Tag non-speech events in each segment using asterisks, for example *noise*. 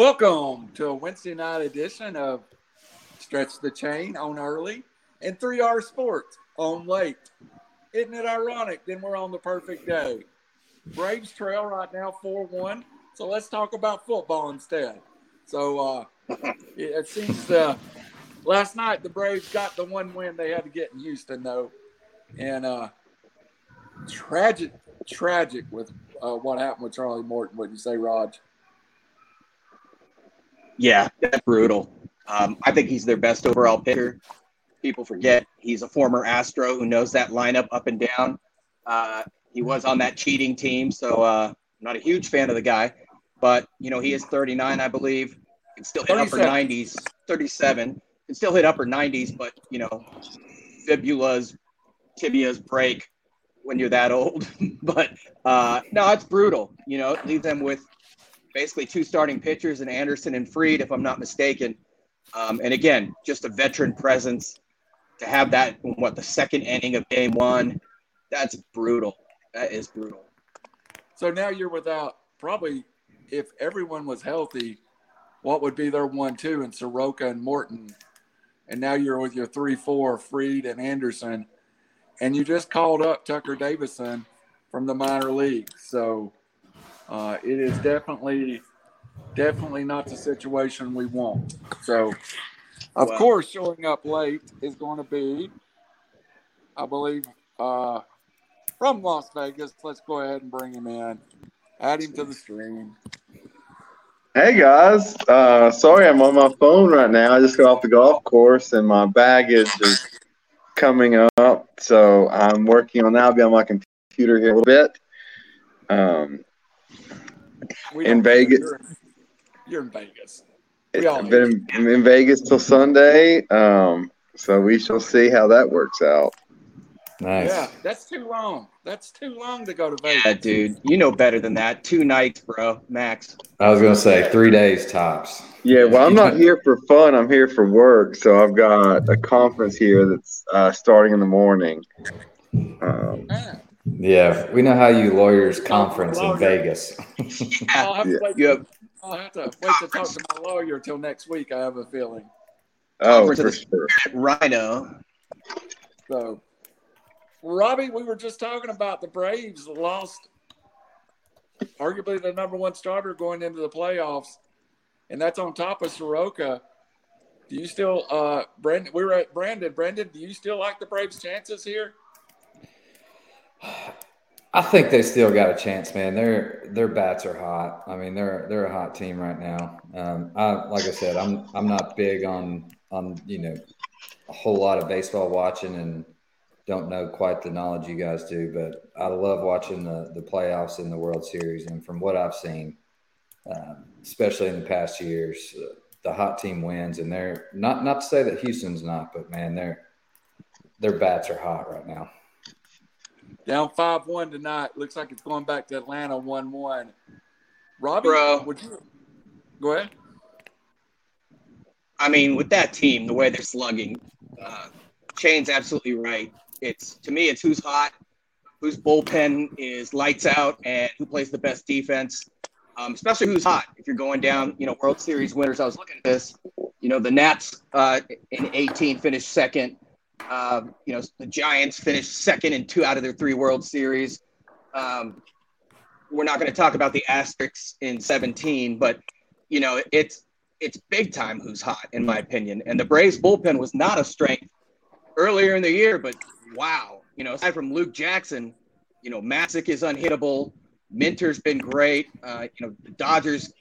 Welcome to a Wednesday night edition of Stretch the Chain on early and 3R Sports on late. Isn't it ironic? Then we're on the perfect day. Braves trail right now 4 1. So let's talk about football instead. So uh, it seems uh, last night the Braves got the one win they had to get in Houston, though. And uh, tragic, tragic with uh, what happened with Charlie Morton. What you say, Raj? Yeah, that's brutal. Um, I think he's their best overall pitcher. People forget he's a former Astro who knows that lineup up and down. Uh, he was on that cheating team, so uh, I'm not a huge fan of the guy. But you know, he is 39, I believe. Can still hit 37. upper 90s. 37 can still hit upper 90s, but you know, fibulas, tibias break when you're that old. *laughs* but uh, no, it's brutal. You know, leave them with basically two starting pitchers and Anderson and Fried, if I'm not mistaken. Um, and again, just a veteran presence to have that in what the second inning of game one. That's brutal. That is brutal. So now you're without probably if everyone was healthy, what would be their one two and Soroka and Morton, and now you're with your three four Fried and Anderson, and you just called up Tucker Davidson from the minor league. So uh, it is definitely definitely not the situation we want. So, of wow. course, showing up late is going to be, I believe, uh, from Las Vegas. Let's go ahead and bring him in. Add him to the stream. Hey guys, uh, sorry I'm on my phone right now. I just got off the golf course and my baggage is coming up, so I'm working on that. I'll be on my computer here a little bit. Um, in Vegas. You're, you're, in Vegas. I've been in, in, Vegas till Sunday, um, so we shall see how that works out. Nice. Yeah, that's too long. That's too long to go to Vegas. Yeah, dude. You know better than that. Two nights, bro, max. I was gonna say three days tops. Yeah, well, I'm not here for fun. I'm here for work. So I've got a conference here that's uh, starting in the morning. Um, yeah, we know how you lawyers conference in Vegas. I'll have, to *laughs* *laughs* wait, yeah. I'll have to wait to talk to my lawyer until next week. I have a feeling. Oh, for sure. Rhino. So, Robbie, we were just talking about the Braves lost arguably the number one starter going into the playoffs, and that's on top of Soroka. Do you still, uh, Brandon? We were at Brandon. Brandon, do you still like the Braves' chances here? I think they still got a chance, man. Their their bats are hot. I mean, they're they're a hot team right now. Um, I like I said, I'm I'm not big on on you know a whole lot of baseball watching and don't know quite the knowledge you guys do, but I love watching the the playoffs in the World Series. And from what I've seen, um, especially in the past years, uh, the hot team wins. And they're not not to say that Houston's not, but man, their their bats are hot right now. Down five one tonight. Looks like it's going back to Atlanta one one. Robbie, Bro. would you go ahead? I mean, with that team, the way they're slugging, uh, Shane's absolutely right. It's to me, it's who's hot, whose bullpen is lights out, and who plays the best defense. Um, especially who's hot. If you're going down, you know, World Series winners. I was looking at this. You know, the Nats uh, in 18 finished second. Um, you know, the Giants finished second in two out of their three World Series. Um, we're not going to talk about the asterisks in 17, but you know, it's it's big time who's hot in my opinion. And the Braves bullpen was not a strength earlier in the year, but wow, you know, aside from Luke Jackson, you know, Matzek is unhittable. Minter's been great. Uh, you know, the Dodgers,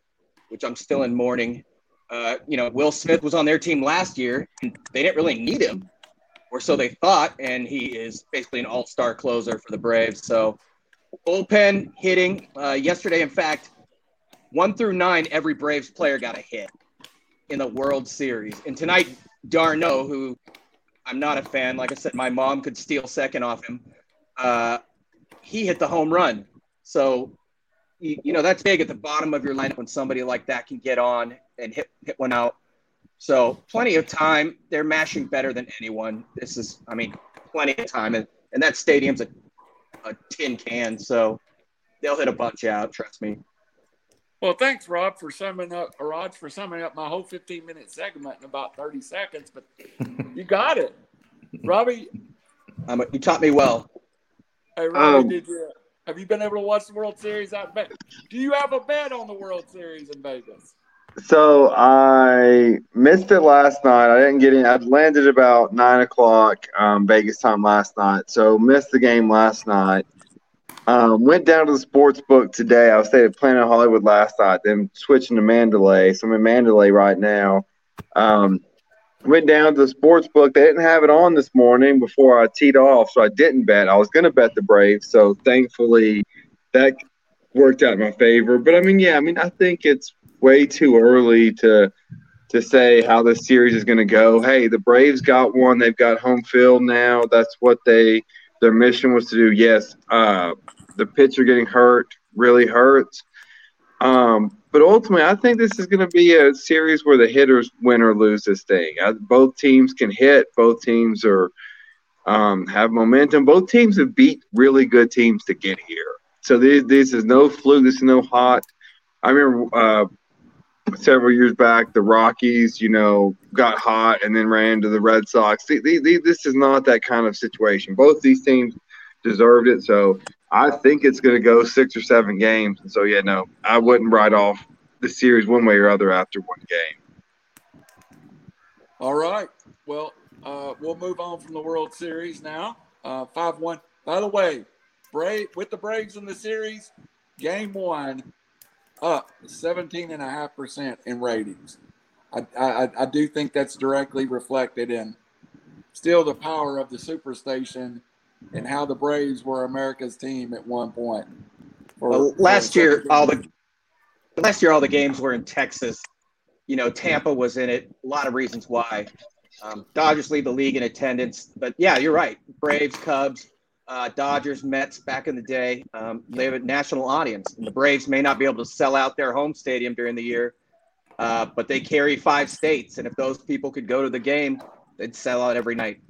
which I'm still in mourning. Uh, you know, Will Smith was on their team last year, and they didn't really need him or so they thought, and he is basically an all-star closer for the Braves. So bullpen hitting uh, yesterday. In fact, one through nine, every Braves player got a hit in the World Series. And tonight, d'Arnaud, who I'm not a fan, like I said, my mom could steal second off him. Uh, he hit the home run. So, you, you know, that's big at the bottom of your lineup when somebody like that can get on and hit, hit one out. So plenty of time. They're mashing better than anyone. This is, I mean, plenty of time, and, and that stadium's a, a tin can, so they'll hit a bunch out. Trust me. Well, thanks, Rob, for summing up, Raj, for summing up my whole 15 minute segment in about 30 seconds. But you got it, Robbie. Um, you taught me well. Hey, Robbie, Um, did you have you been able to watch the World Series out in Vegas? Do you have a bet on the World Series in Vegas? So I missed it last night. I didn't get in. I landed about nine o'clock um, Vegas time last night, so missed the game last night. Um, went down to the sports book today. I was staying at Planet Hollywood last night, then switching to Mandalay. So I'm in Mandalay right now. Um, went down to the sports book. They didn't have it on this morning before I teed off, so I didn't bet. I was going to bet the Braves, so thankfully that worked out in my favor. But I mean, yeah, I mean, I think it's way too early to to say how this series is going to go. Hey, the Braves got one. They've got home field now. That's what they their mission was to do. Yes, uh, the pitcher getting hurt really hurts. Um, but ultimately, I think this is going to be a series where the hitters win or lose this thing. I, both teams can hit. Both teams are um, have momentum. Both teams have beat really good teams to get here. So this, this is no fluke. This is no hot. I remember uh, several years back, the Rockies, you know, got hot and then ran into the Red Sox. The- the- the- this is not that kind of situation. Both these teams deserved it. So I think it's going to go six or seven games. And so, yeah, no, I wouldn't write off the series one way or other after one game. All right. Well, uh, we'll move on from the World Series now. Uh, Five one. By the way, Brave with the Braves in the series, Game One up seventeen and a half percent in ratings. I, I I do think that's directly reflected in still the power of the superstation and how the Braves were America's team at one point. For- Well, for last year, all the last year all the games were in Texas. You know, Tampa was in it. A lot of reasons why. Um, Dodgers lead the league in attendance, but yeah, you're right. Braves, Cubs, uh, Dodgers, Mets back in the day. Um, they have a national audience, and the Braves may not be able to sell out their home stadium during the year, uh, but they carry five states, and if those people could go to the game, they'd sell out every night.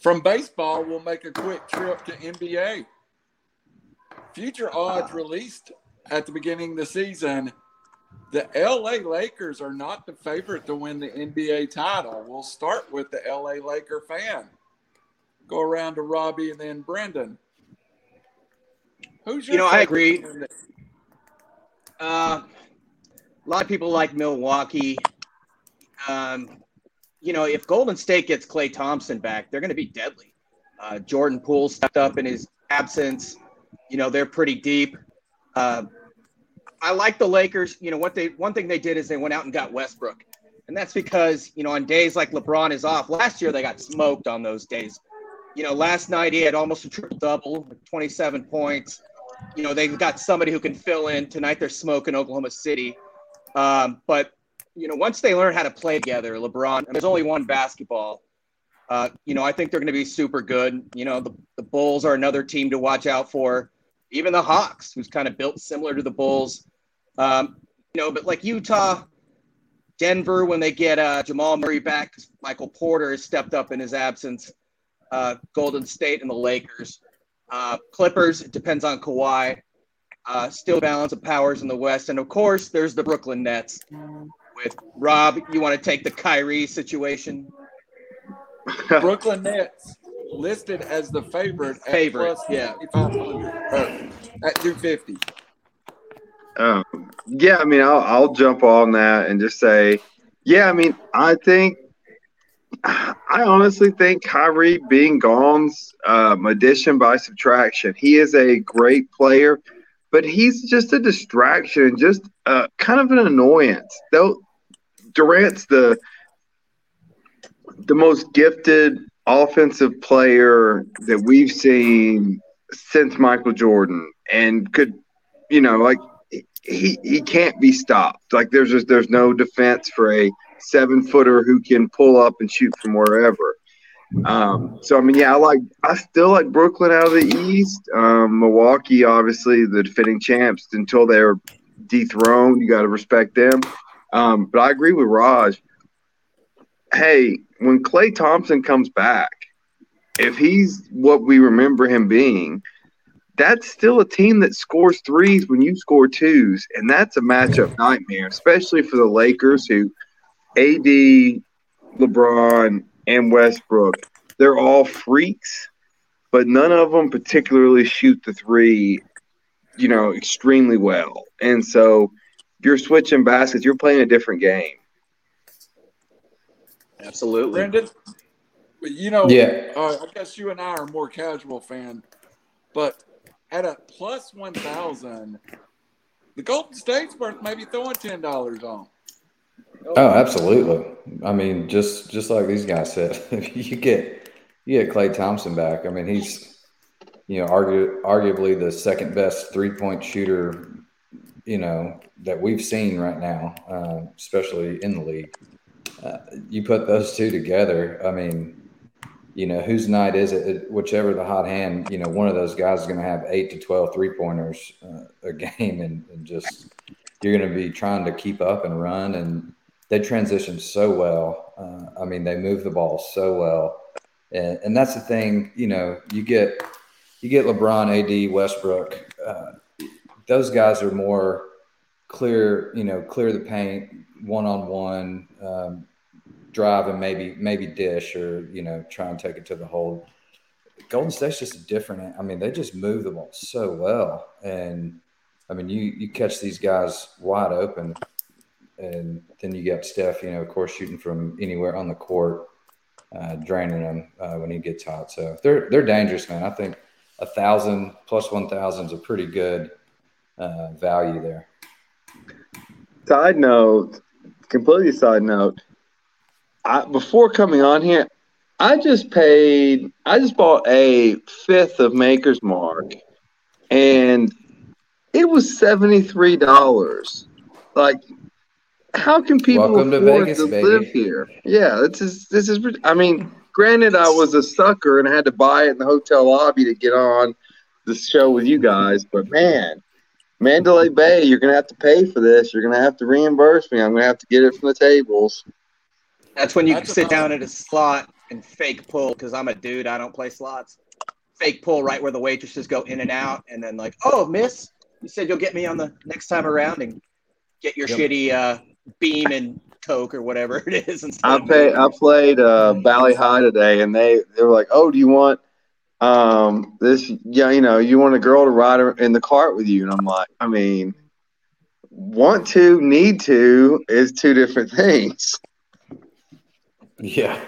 From baseball, we'll make a quick trip to NBA. Future odds released at the beginning of the season. The LA Lakers are not the favorite to win the NBA title. We'll start with the LA Laker fan. Go around to Robbie and then Brendan. Who's your You know, I agree. to win the- Uh, a lot of people like Milwaukee. Um, you know, if Golden State gets Klay Thompson back, they're going to be deadly. Uh, Jordan Poole stepped up in his absence. You know, they're pretty deep. Uh, I like the Lakers. You know, what they one thing they did is they went out and got Westbrook, and that's because you know on days like LeBron is off. Last year they got smoked on those days. You know, last night he had almost a triple double, 27 points. You know they've got somebody who can fill in. Tonight they're smoking oklahoma city. Um, but you know once they learn how to play together lebron and there's only one basketball uh, you know i think they're going to be super good. You know the, the bulls are another team to watch out for. Even the hawks who's kind of built similar to the bulls. Um, you know but like utah denver when they get uh, jamal murray back michael porter has stepped up in his absence uh, golden state and the lakers uh, Clippers, it depends on Kawhi. Uh, still balance of powers in the West. And of course, there's the Brooklyn Nets. With Rob, you want to take the Kyrie situation? *laughs* Brooklyn Nets listed as the favorite at Favorite, plus yeah. at 250. Um, yeah, I mean, I'll, I'll jump on that and just say, yeah, I mean, I think, I honestly think Kyrie being gone's um, addition by subtraction. He is a great player, but he's just a distraction, just uh, kind of an annoyance. Though Durant's the the most gifted offensive player that we've seen since Michael Jordan, and could, you know, like he he can't be stopped. Like there's just there's no defense for a seven footer who can pull up and shoot from wherever. Um, so I mean, yeah, I like I still like Brooklyn out of the East. Um, Milwaukee, obviously, the defending champs until they're dethroned. You got to respect them. Um, but I agree with Raj. Hey, when Klay Thompson comes back, if he's what we remember him being, that's still a team that scores threes when you score twos, and that's a matchup nightmare, especially for the Lakers, who AD, LeBron, and Westbrook, they're all freaks, but none of them particularly shoot the three, you know, extremely well. And so, you're switching baskets, you're playing a different game. Absolutely. Brendan, you know, Yeah. uh, I guess you and I are more casual fan, but at a plus 1,000, the Golden State's worth maybe throwing $10 on. Oh, absolutely. I mean, just just like these guys said, *laughs* you get you get Klay Thompson back. I mean, he's you know argu- arguably the second best three point shooter you know that we've seen right now, uh, especially in the league. Uh, you put those two together. I mean, you know, whose night is it? it whichever the hot hand, you know, one of those guys is going to have eight to 12 three pointers uh, a *laughs* game, and, and just you're going to be trying to keep up and run and they transition so well. Uh, I mean, they move the ball so well, and, and that's the thing. You know, you get you get LeBron, AD, Westbrook. Uh, those guys are more clear. You know, clear the paint, one on one, drive and maybe maybe dish or you know try and take it to the hole. Golden State's just different. I mean, they just move the ball so well, and I mean, you you catch these guys wide open and then you got Steph, you know, of course, shooting from anywhere on the court, uh, draining them uh, when he gets hot. So they're they're dangerous, man. I think a thousand plus one thousand is a pretty good uh, value there. Side note, completely side note. I, before coming on here, I just paid. I just bought a fifth of Maker's Mark, and it was seventy three dollars. Like how can people Welcome to afford Vegas, to live here? Yeah, this is this is. I mean, granted, I was a sucker and I had to buy it in the hotel lobby to get on the show with you guys, but man, Mandalay Bay, you're gonna have to pay for this. You're gonna have to reimburse me. I'm gonna have to get it from the tables. That's when you That's sit down at a slot and fake pull because I'm a dude. I don't play slots. Fake pull right where the waitresses go in and out, and then like, oh, miss, you said you'll get me on the next time around and get your Yep. shitty uh, beam and coke or whatever it is. I of pay. I played uh, Bali Hai today, and they they were like, "Oh, do you want um this? Yeah, you know, you want a girl to ride in the cart with you?" And I'm like, I mean, want to, need to is two different *laughs* things. Yeah.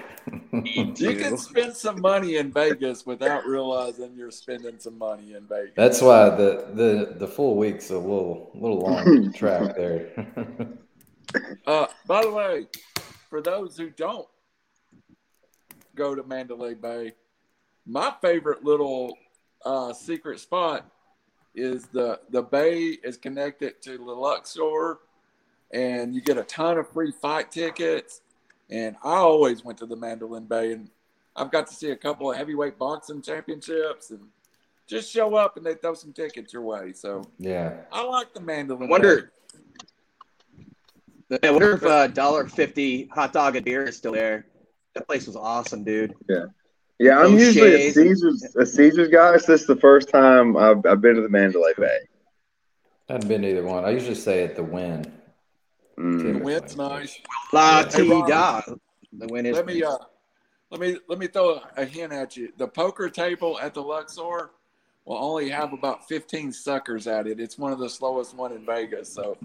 You can spend some money in Vegas without realizing you're spending some money in Vegas. That's why the, the the full week's a little little long track there. *laughs* Uh, by the way, for those who don't go to Mandalay Bay, my favorite little uh, secret spot is the the bay is connected to the Luxor, and you get a ton of free fight tickets. And I always went to the Mandalay Bay, and I've got to see a couple of heavyweight boxing championships, and just show up and they throw some tickets your way. So yeah. I like the Mandalay. Wonder- Bay. I wonder if uh, dollar fifty hot dog and beer is still there. That place was awesome, dude. Yeah, yeah. I'm Those usually a shades. Caesar's a Caesar's guy. So this is the first time I've, I've been to the Mandalay Bay. I haven't been to either one. I usually say at the Wynn. Mm. The Wynn's nice. La Hey, Ron. ti da. The Wynn is. let me uh let me let me throw a, a hint at you. The poker table at the Luxor will only have about 15 suckers at it. It's one of the slowest one in Vegas, so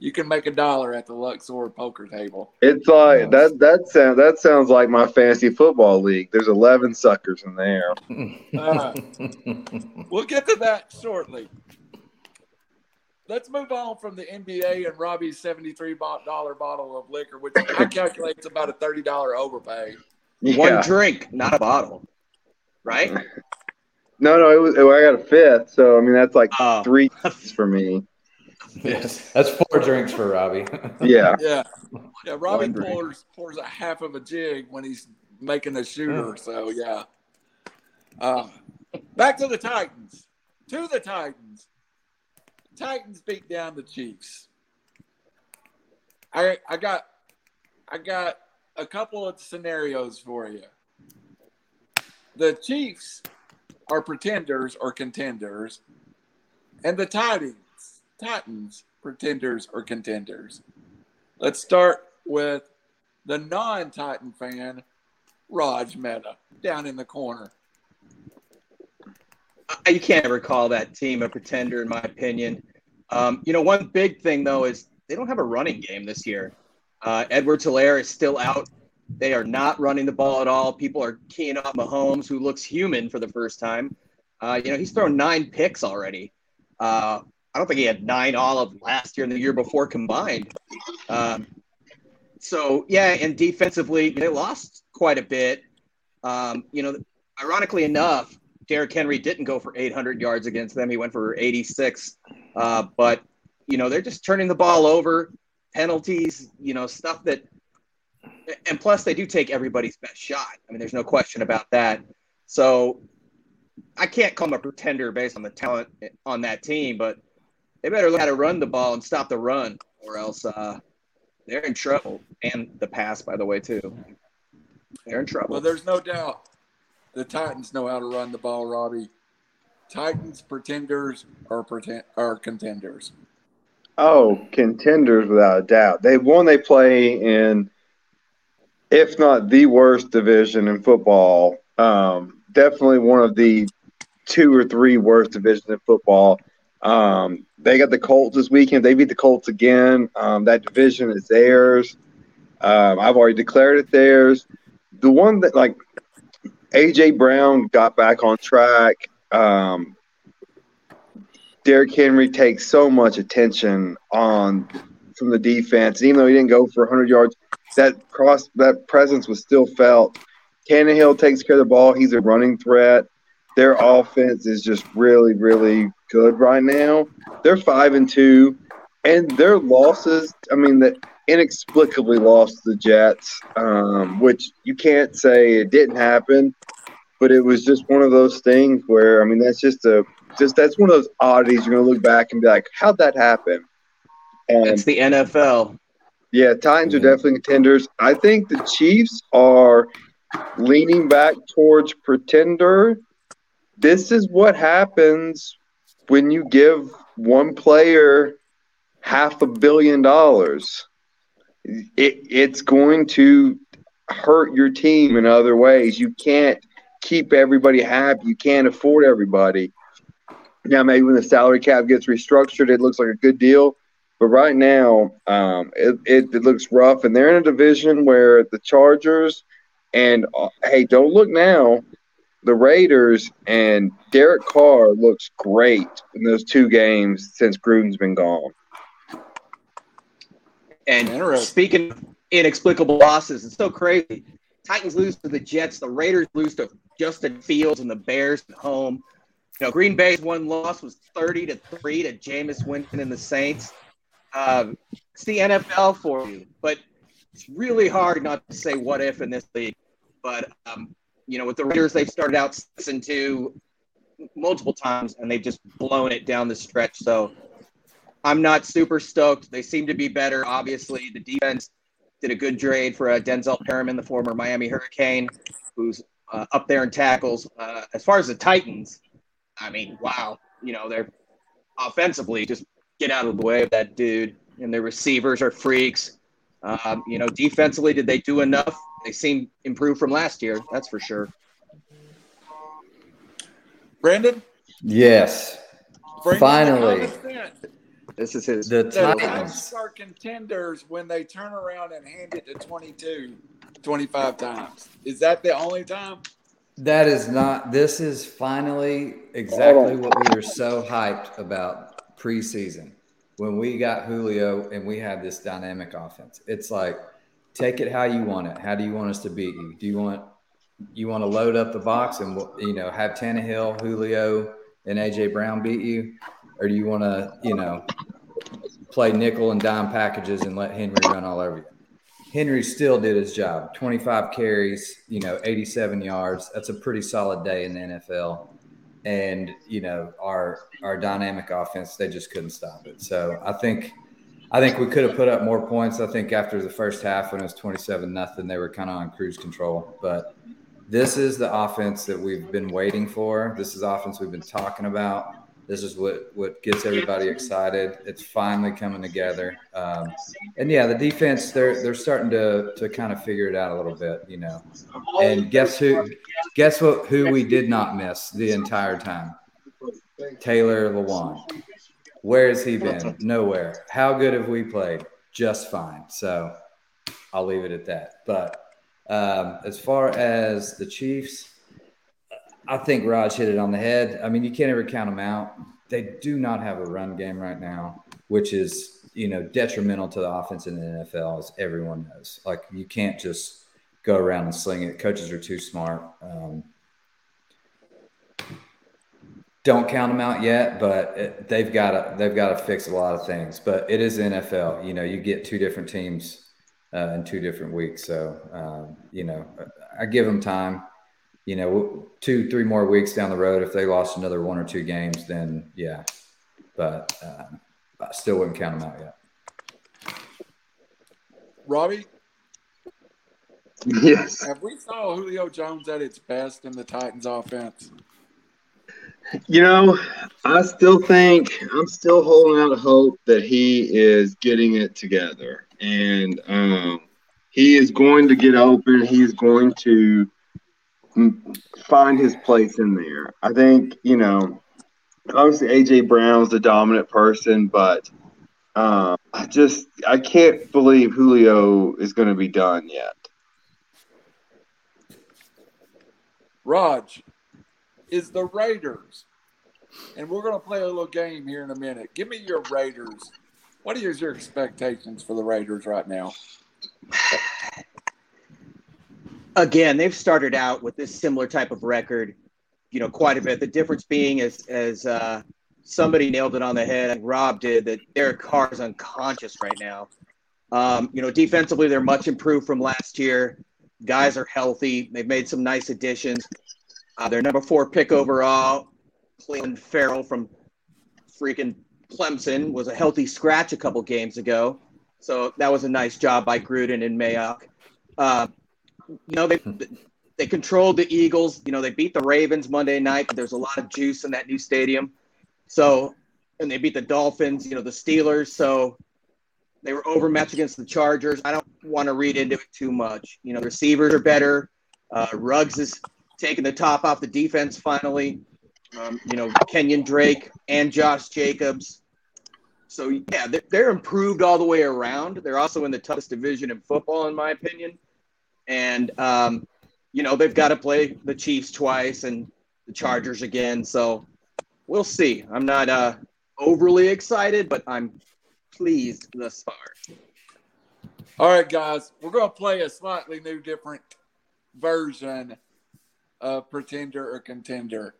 you can make a dollar at the Luxor poker table. It's like that. That sounds that sounds like my fantasy football league. There's 11 suckers in there. Uh, *laughs* We'll get to that shortly. Let's move on from the NBA and Robbie's $73 bottle of liquor, which I calculate is about a $30 overpay. one drink, not a bottle. Right? *laughs* No, no, it was. I got a fifth, so I mean that's like Oh. three *laughs* for me. *laughs* yes. That's four drinks for Robbie. *laughs* Yeah. Yeah, yeah. Robbie One drink. pours pours a half of a jig when he's making a shooter. So yeah. Uh, back to the Titans. To the Titans. Titans beat down the Chiefs. I I got I got a couple of scenarios for you. The Chiefs are pretenders or contenders, and the Titans, Titans, pretenders or contenders. Let's start with the non-Titan fan, Raj Mehta, down in the corner. You can't ever call that team a pretender, in my opinion. Um, you know, one big thing though is they don't have a running game this year. Uh, Edwards Helaire is still out. They are not running the ball at all. People are keying off Mahomes, who looks human for the first time. Uh, you know, he's thrown nine picks already. Uh, I don't think he had nine all of last year and the year before combined. Um, so yeah, and defensively they lost quite a bit. Um, you know, ironically enough, Derrick Henry didn't go for 800 yards against them. He went for 86. Uh, but you know, they're just turning the ball over, penalties, you know, stuff that. And plus, they do take everybody's best shot. I mean, there's no question about that. So I can't call them a pretender based on the talent on that team, but they better learn how to run the ball and stop the run, or else uh, they're in trouble. And the pass, by the way, too. They're in trouble. Well, there's no doubt the Titans know how to run the ball, Robbie. Titans pretenders or pretend are contenders. Oh, contenders without a doubt. They won. They play in, if not the worst division in football. Um, definitely one of the two or three worst divisions in football. Um, they got the Colts this weekend. They beat the Colts again. Um, that division is theirs. Um, I've already declared it theirs. The one that like AJ Brown got back on track. Um, Derrick Henry takes so much attention on from the defense. Even though he didn't go for 100 yards, that cross that presence was still felt. Tannehill takes care of the ball. He's a running threat. Their offense is just really, really good right now. They're five and two, and their losses. I mean, that inexplicably lost the Jets, um, which you can't say it didn't happen, but it was just one of those things where I mean, that's just a just that's one of those oddities you're gonna look back and be like, how'd that happen? And it's the NFL. Yeah, Titans are definitely contenders. I think the Chiefs are leaning back towards pretender. This is what happens when you give one player half a billion dollars. It, it's going to hurt your team in other ways. You can't keep everybody happy. You can't afford everybody. Now, maybe when the salary cap gets restructured, it looks like a good deal. But right now, um, it, it, it, looks rough. And they're in a division where the Chargers and, uh, hey, don't look now, the Raiders and Derek Carr looks great in those two games since Gruden's been gone. And speaking of inexplicable losses, it's so crazy. Titans lose to the Jets, the Raiders lose to Justin Fields and the Bears at home. You know, Green Bay's one loss was 30 to 3 to Jameis Winston and the Saints. Um, it's the NFL for you, but it's really hard not to say what if in this league. But um, you know, with the Raiders, they've started out six and two multiple times, and they've just blown it down the stretch. So I'm not super stoked. They seem to be better. Obviously, the defense did a good trade for uh, Denzel Perryman, the former Miami Hurricane, who's uh, up there in tackles. Uh, as far as the Titans, I mean, wow, you know, they're offensively just get out of the way of that dude, and their receivers are freaks. Um, you know, defensively, did they do enough? They seem improved from last year. That's for sure. Brandon. Yes. Brandon, Finally. This is his. The Titans are contenders when they turn around and hand it to 22, 25 times. Is that the only time? That is not. This is finally exactly what we were so hyped about preseason when we got Julio and we had this dynamic offense. It's like take it how you want it. How do you want us to beat you? Do you want you want to load up the box and you know have Tannehill, Julio, and AJ Brown beat you, or do you want to you know play nickel and dime packages and let Henry run all over you? Henry still did his job. 25 carries, you know, 87 yards. That's a pretty solid day in the NFL. And, you know, our our dynamic offense, they just couldn't stop it. So I think I think we could have put up more points. I think after the first half when it was 27 nothing, they were kind of on cruise control. But this is the offense that we've been waiting for. This is offense we've been talking about. This is what what gets everybody excited. It's finally coming together. Um, and yeah, the defense they're they're starting to to kind of figure it out a little bit, you know. And guess who? Guess what? Who we did not miss the entire time? Taylor Lewan. Where has he been? Nowhere. How good have we played? Just fine. So I'll leave it at that. But um, as far as the Chiefs, I think Raj hit it on the head. I mean, you can't ever count them out. They do not have a run game right now, which is you know detrimental to the offense in the NFL, as everyone knows. Like you can't just go around and sling it. Coaches are too smart. Um, don't count them out yet, but it, they've got to they've got to fix a lot of things. But it is NFL. You know, you get two different teams uh, in two different weeks, so um, you know, I give them time. You know, two three more weeks down the road, if they lost another one or two games, then yeah. But um, I still wouldn't count them out yet. Robbie, Yes. have we saw Julio Jones at its best in the Titans offense? You know, I still think I'm still holding out hope that he is getting it together, and um, he is going to get open. He is going to find his place in there. I think you know, obviously AJ Brown's the dominant person, but uh, I just I can't believe Julio is going to be done yet. Raj, is the Raiders, and we're going to play a little game here in a minute. Give me your Raiders. What are your expectations for the Raiders right now? again, they've started out with this similar type of record, you know, quite a bit. The difference being, as as uh, somebody nailed it on the head, Rob did, that Derek Carr is unconscious right now. Um, you know, defensively, they're much improved from last year. Guys are healthy. They've made some nice additions. Uh, their number four pick overall, Clelin Ferrell from freaking Clemson, was a healthy scratch a couple games ago. So that was a nice job by Gruden and Mayock. Uh, you know, they they controlled the Eagles. You know, they beat the Ravens Monday night. But there's a lot of juice in that new stadium. So, and they beat the Dolphins. You know, the Steelers. So they were overmatched against the Chargers. I don't want to read into it too much. You know, the receivers are better. Uh, Ruggs is taking the top off the defense finally. Um, you know, Kenyan Drake and Josh Jacobs. So yeah, they're, they're improved all the way around. They're also in the toughest division in football, in my opinion. And um, you know, they've got to play the Chiefs twice and the Chargers again. So we'll see. I'm not uh, overly excited, but I'm pleased thus far. All right, guys, we're going to play a slightly new, different version of pretender or contender.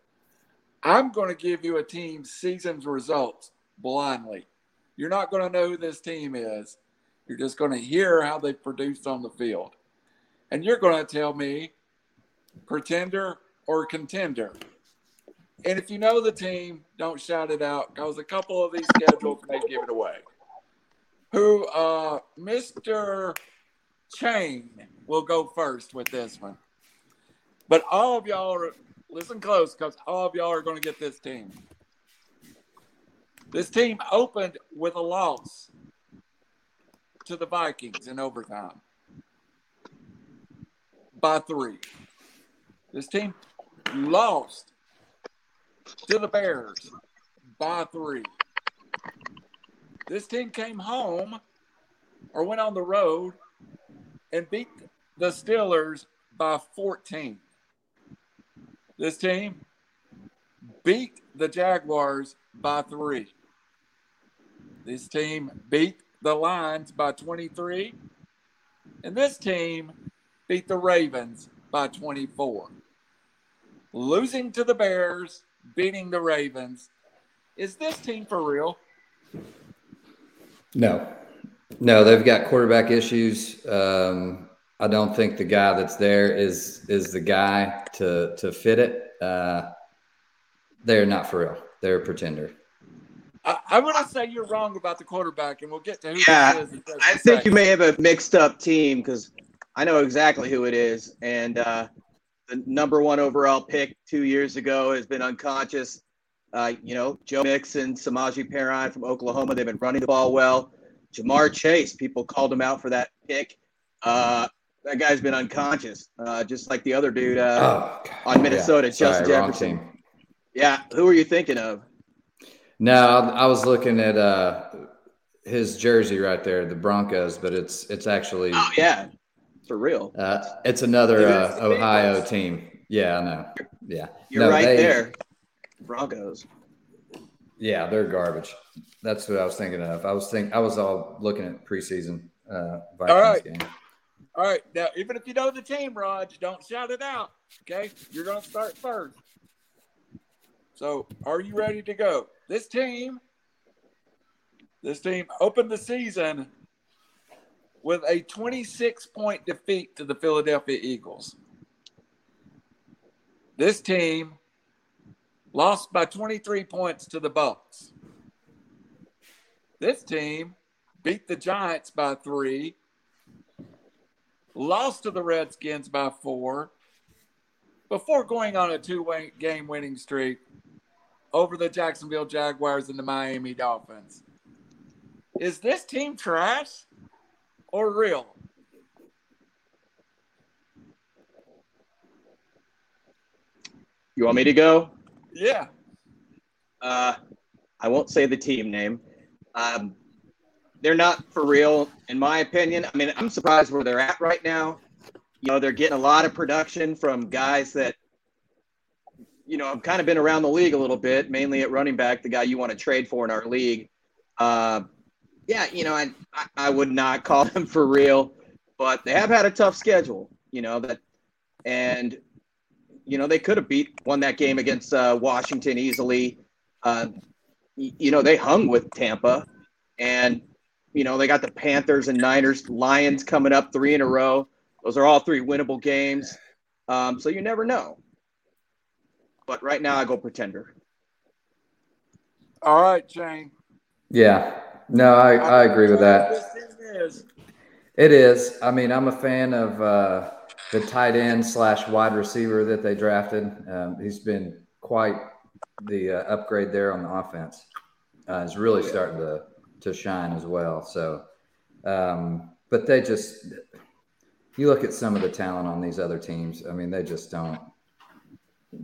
I'm going to give you a team's season's results blindly. You're not going to know who this team is. You're just going to hear how they produced on the field. And you're going to tell me pretender or contender. And if you know the team, don't shout it out because a couple of these schedules may give it away. Who, uh, Mr. Chain will go first with this one. But all of y'all are, listen close because all of y'all are going to get this team. This team opened with a loss to the Vikings in overtime by three. This team lost to the Bears by three. This team came home or went on the road and beat the Steelers by 14. This team beat the Jaguars by three. This team beat the Lions by 23. And this team beat the Ravens by 24. Losing to the Bears, beating the Ravens. Is this team for real? No, no, they've got quarterback issues. Um, I don't think the guy that's there is is the guy to to fit it. Uh, they're not for real. They're a pretender. I, I'm going to say you're wrong about the quarterback, and we'll get to who Yeah, this is. in just a I think you may have a mixed up team because I know exactly who it is. And uh, the number one overall pick two years ago, has been unconscious. Uh, you know, Joe Mixon, Samaje Perine from Oklahoma, they've been running the ball well. Ja'Marr Chase, people called him out for that pick. Uh, that guy's been unconscious, uh, just like the other dude uh, oh, on Minnesota, yeah. Justin Sorry, Jefferson. Yeah, who are you thinking of? No, I was looking at uh, his jersey right there, the Broncos, but it's it's actually oh yeah, for real. Uh, it's another uh, Ohio team. Yeah, I know. Yeah, you're no, right they, there. Broncos. Yeah, they're garbage. That's what I was thinking of. I was think I was all looking at preseason uh, Vikings all right. game. All right. Now, even if you know the team, Raj, don't shout it out. Okay, you're going to start first. So, are you ready to go? This team, this team opened the season with a 26 point defeat to the Philadelphia Eagles. This team lost by 23 points to the Bucs. This team beat the Giants by three, lost to the Redskins by four, before going on a two game winning streak over the Jacksonville Jaguars and the Miami Dolphins. Is this team trash or real? You want me to go? Yeah. Uh, I won't say the team name. Um, they're not for real, in my opinion. I mean, I'm surprised where they're at right now. You know, they're getting a lot of production from guys that, you know, I've kind of been around the league a little bit, mainly at running back, the guy you want to trade for in our league. Uh, yeah, you know, I, I would not *laughs* call them for real, but they have had a tough schedule, you know, that, and, you know, they could have beat, won that game against uh, Washington easily. Uh, you know, they hung with Tampa and, you know, they got the Panthers and Niners, Lions coming up three in a row. Those are all three winnable games. Um, so you never know. But right now I go pretender. All right, Shane. Yeah. No, I, I agree with that. It is. I mean, I'm a fan of uh, the tight end slash wide receiver that they drafted. Um, he's been quite the uh, upgrade there on the offense uh, is really starting to to shine as well. So, um, but they just you look at some of the talent on these other teams. I mean, they just don't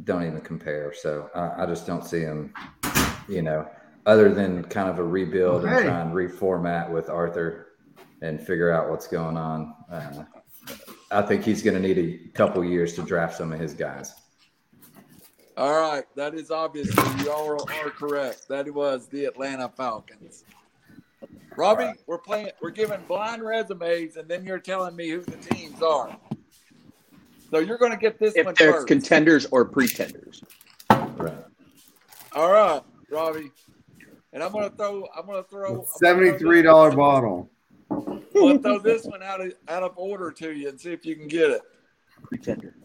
don't even compare. So I, I just don't see them. You know, other than kind of a rebuild and try and reformat with Arthur and figure out what's going on. Uh, I think he's going to need a couple years to draft some of his guys. All right, that is obviously you all are correct. That was the Atlanta Falcons. Robbie, right. we're playing. We're giving blind resumes, and then you're telling me who the teams are. So you're going to get this if one they're first. contenders or pretenders. Right. All right, Robbie, and I'm going to throw. I'm going to throw seventy-three dollar bottle. I'm going to throw this one out of out of order to you and see if you can get it. Pretender.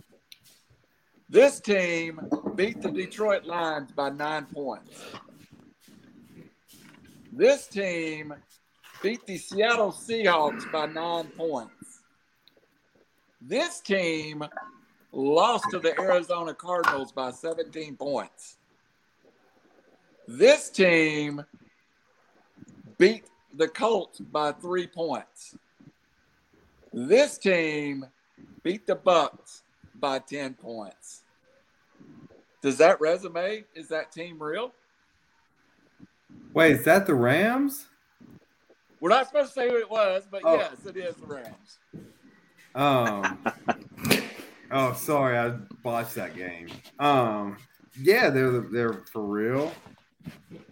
This team beat the Detroit Lions by nine points. This team beat the Seattle Seahawks by nine points. This team lost to the Arizona Cardinals by 17 points. This team beat the Colts by three points. This team beat the Bucs by 10 points. Does that resume, is that team real? Wait, is that the Rams? We're not supposed to say who it was, but oh. yes, it is the Rams. Um, *laughs* oh, sorry, I botched that game. Um, yeah, they're they're for real.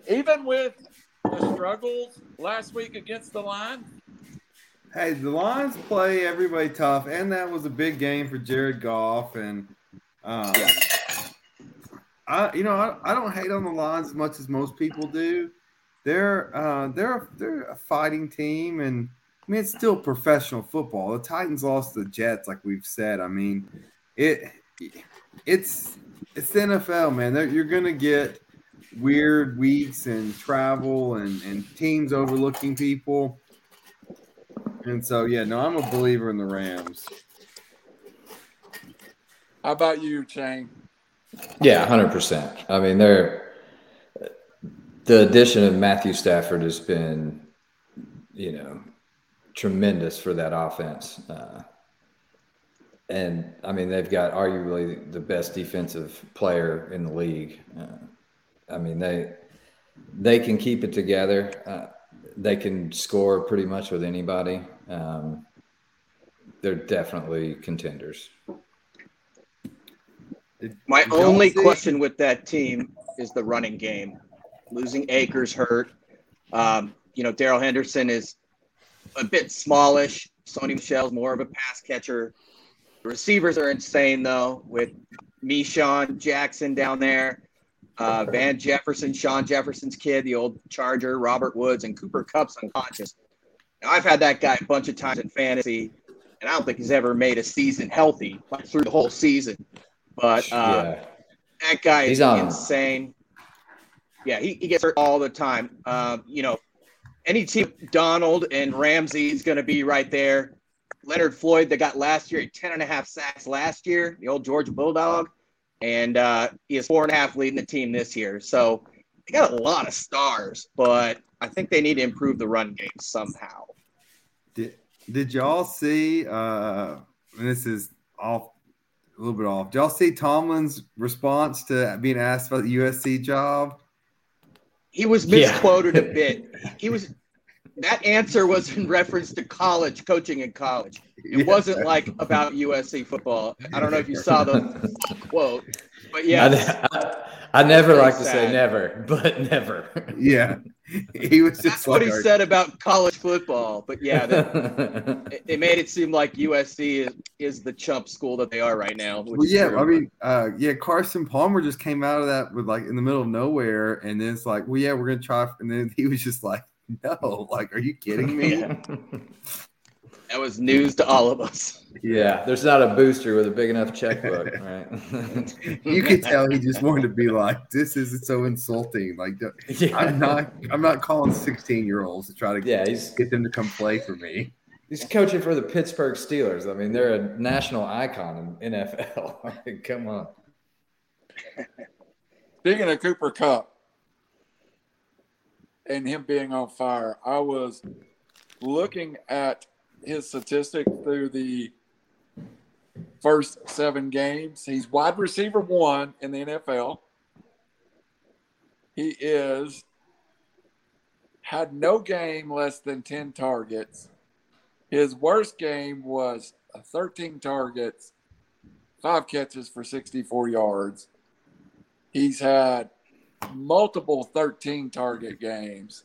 Even with the struggles last week against the Lions, Hey, the Lions play everybody tough, and that was a big game for Jared Goff. And um. I, you know, I, I don't hate on the Lions as much as most people do. They're uh, they're they're a fighting team, and I mean it's still professional football. The Titans lost the Jets, like we've said. I mean, it it's it's the NFL, man. They're, you're gonna get weird weeks and travel and and teams overlooking people and so, yeah, no, I'm a believer in the Rams. How about you, Shane? Yeah, hundred percent. I mean, they're the addition of Matthew Stafford has been, you know, tremendous for that offense. Uh, and I mean, they've got arguably the best defensive player in the league. Uh, I mean, they they can keep it together. Uh, they can score pretty much with anybody. Um, they're definitely contenders. My only question with that team is the running game. Losing Akers hurt. Um, you know, Darrell Henderson is a bit smallish. Sony Michel's more of a pass catcher. The receivers are insane though, with Sean Jackson down there, uh, Van Jefferson, Shawn Jefferson's kid, the old Charger, Robert Woods, and Cooper Kupp's unconscious. Now, I've had that guy a bunch of times in fantasy, and I don't think he's ever made a season healthy like through the whole season. But uh, yeah. that guy is insane. Yeah, he, he gets hurt all the time. Um, you know, any team, Donald and Ramsey is going to be right there. Leonard Floyd, that got last year, 10 and a half sacks last year, the old Georgia Bulldog. And uh, he is four and a half leading the team this year. So they got a lot of stars, but I think they need to improve the run game somehow. Did, did y'all see? Uh, this is off a little bit off. Did y'all see Tomlin's response to being asked about the USC job? He was misquoted yeah. a bit. *laughs* He was that answer was in reference to college coaching in college. It yeah. wasn't like about USC football. I don't know if you saw the quote, but yeah. I, I, never like to say never, *laughs* but never. Yeah, *laughs* he was just. That's what he said about college football. But yeah, that, *laughs* it, made it seem like USC is, is the chump school that they are right now. Well, yeah, I mean, uh, yeah, Carson Palmer just came out of that with like in the middle of nowhere, and then it's like, well, yeah, we're gonna try, and then he was just like no, like, are you kidding me? *laughs* that was news to all of us. Yeah, there's not a booster with a big enough checkbook, *laughs* right? *laughs* you could tell he just wanted to be like, "This is so insulting." Like, *laughs* yeah. I'm not, I'm not calling 16 year olds to try to yeah, he's, get them to come play for me. He's coaching for the Pittsburgh Steelers. I mean, they're a national icon in NFL. Come on. Speaking of Cooper Kupp and him being on fire. I was looking at his statistics through the first seven games. He's wide receiver one in the NFL. He is had no game less than 10 targets. His worst game was 13 targets, five catches for 64 yards. He's had multiple 13 target games.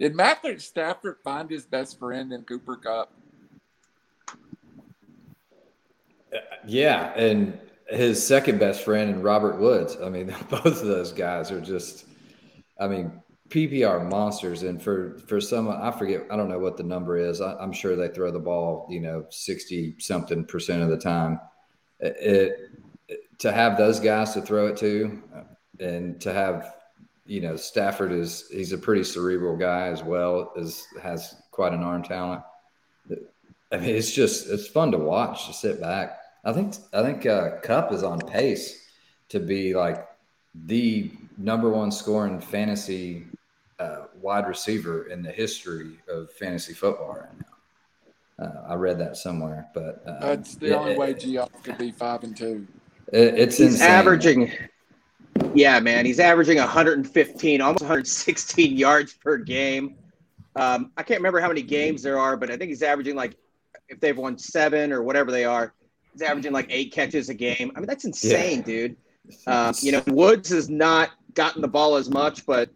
Did Matthew Stafford find his best friend in Cooper Kupp? Uh, yeah, and his second best friend in Robert Woods. I mean, *laughs* both of those guys are just, I mean, PPR monsters. And for for some, I forget, I don't know what the number is. I, am sure they throw the ball, you know, sixty something percent of the time. It, it, to have those guys to throw it to, uh, and to have you know Stafford is he's a pretty cerebral guy as well as has quite an arm talent. I mean, it's just it's fun to watch to sit back. I think I think uh, Kupp is on pace to be like the number one scoring fantasy uh, wide receiver in the history of fantasy football right now. Uh, I read that somewhere, but uh, that's the only way Geoff could be five and two. It, it's He's insane. averaging yeah, man, he's averaging 115, almost 116 yards per game. Um, I can't remember how many games there are, but I think he's averaging like if they've won seven or whatever they are, he's averaging like eight catches a game. I mean, that's insane, yeah. dude. Um, you know, Woods has not gotten the ball as much, but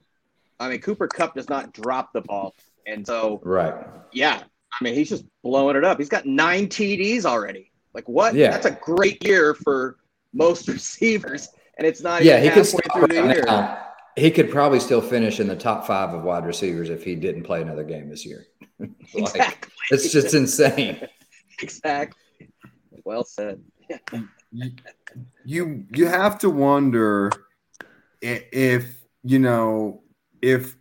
I mean, Cooper Kupp does not drop the ball, and so right, yeah. I mean, he's just blowing it up. He's got nine TDs already. Like what? Yeah, that's a great year for most *laughs* receivers and it's not yeah, he could through the year. Now. He could probably still finish in the top five of wide receivers if he didn't play another game this year. *laughs* like, exactly. It's just insane. *laughs* exactly. Well said. *laughs* you you have to wonder if you know if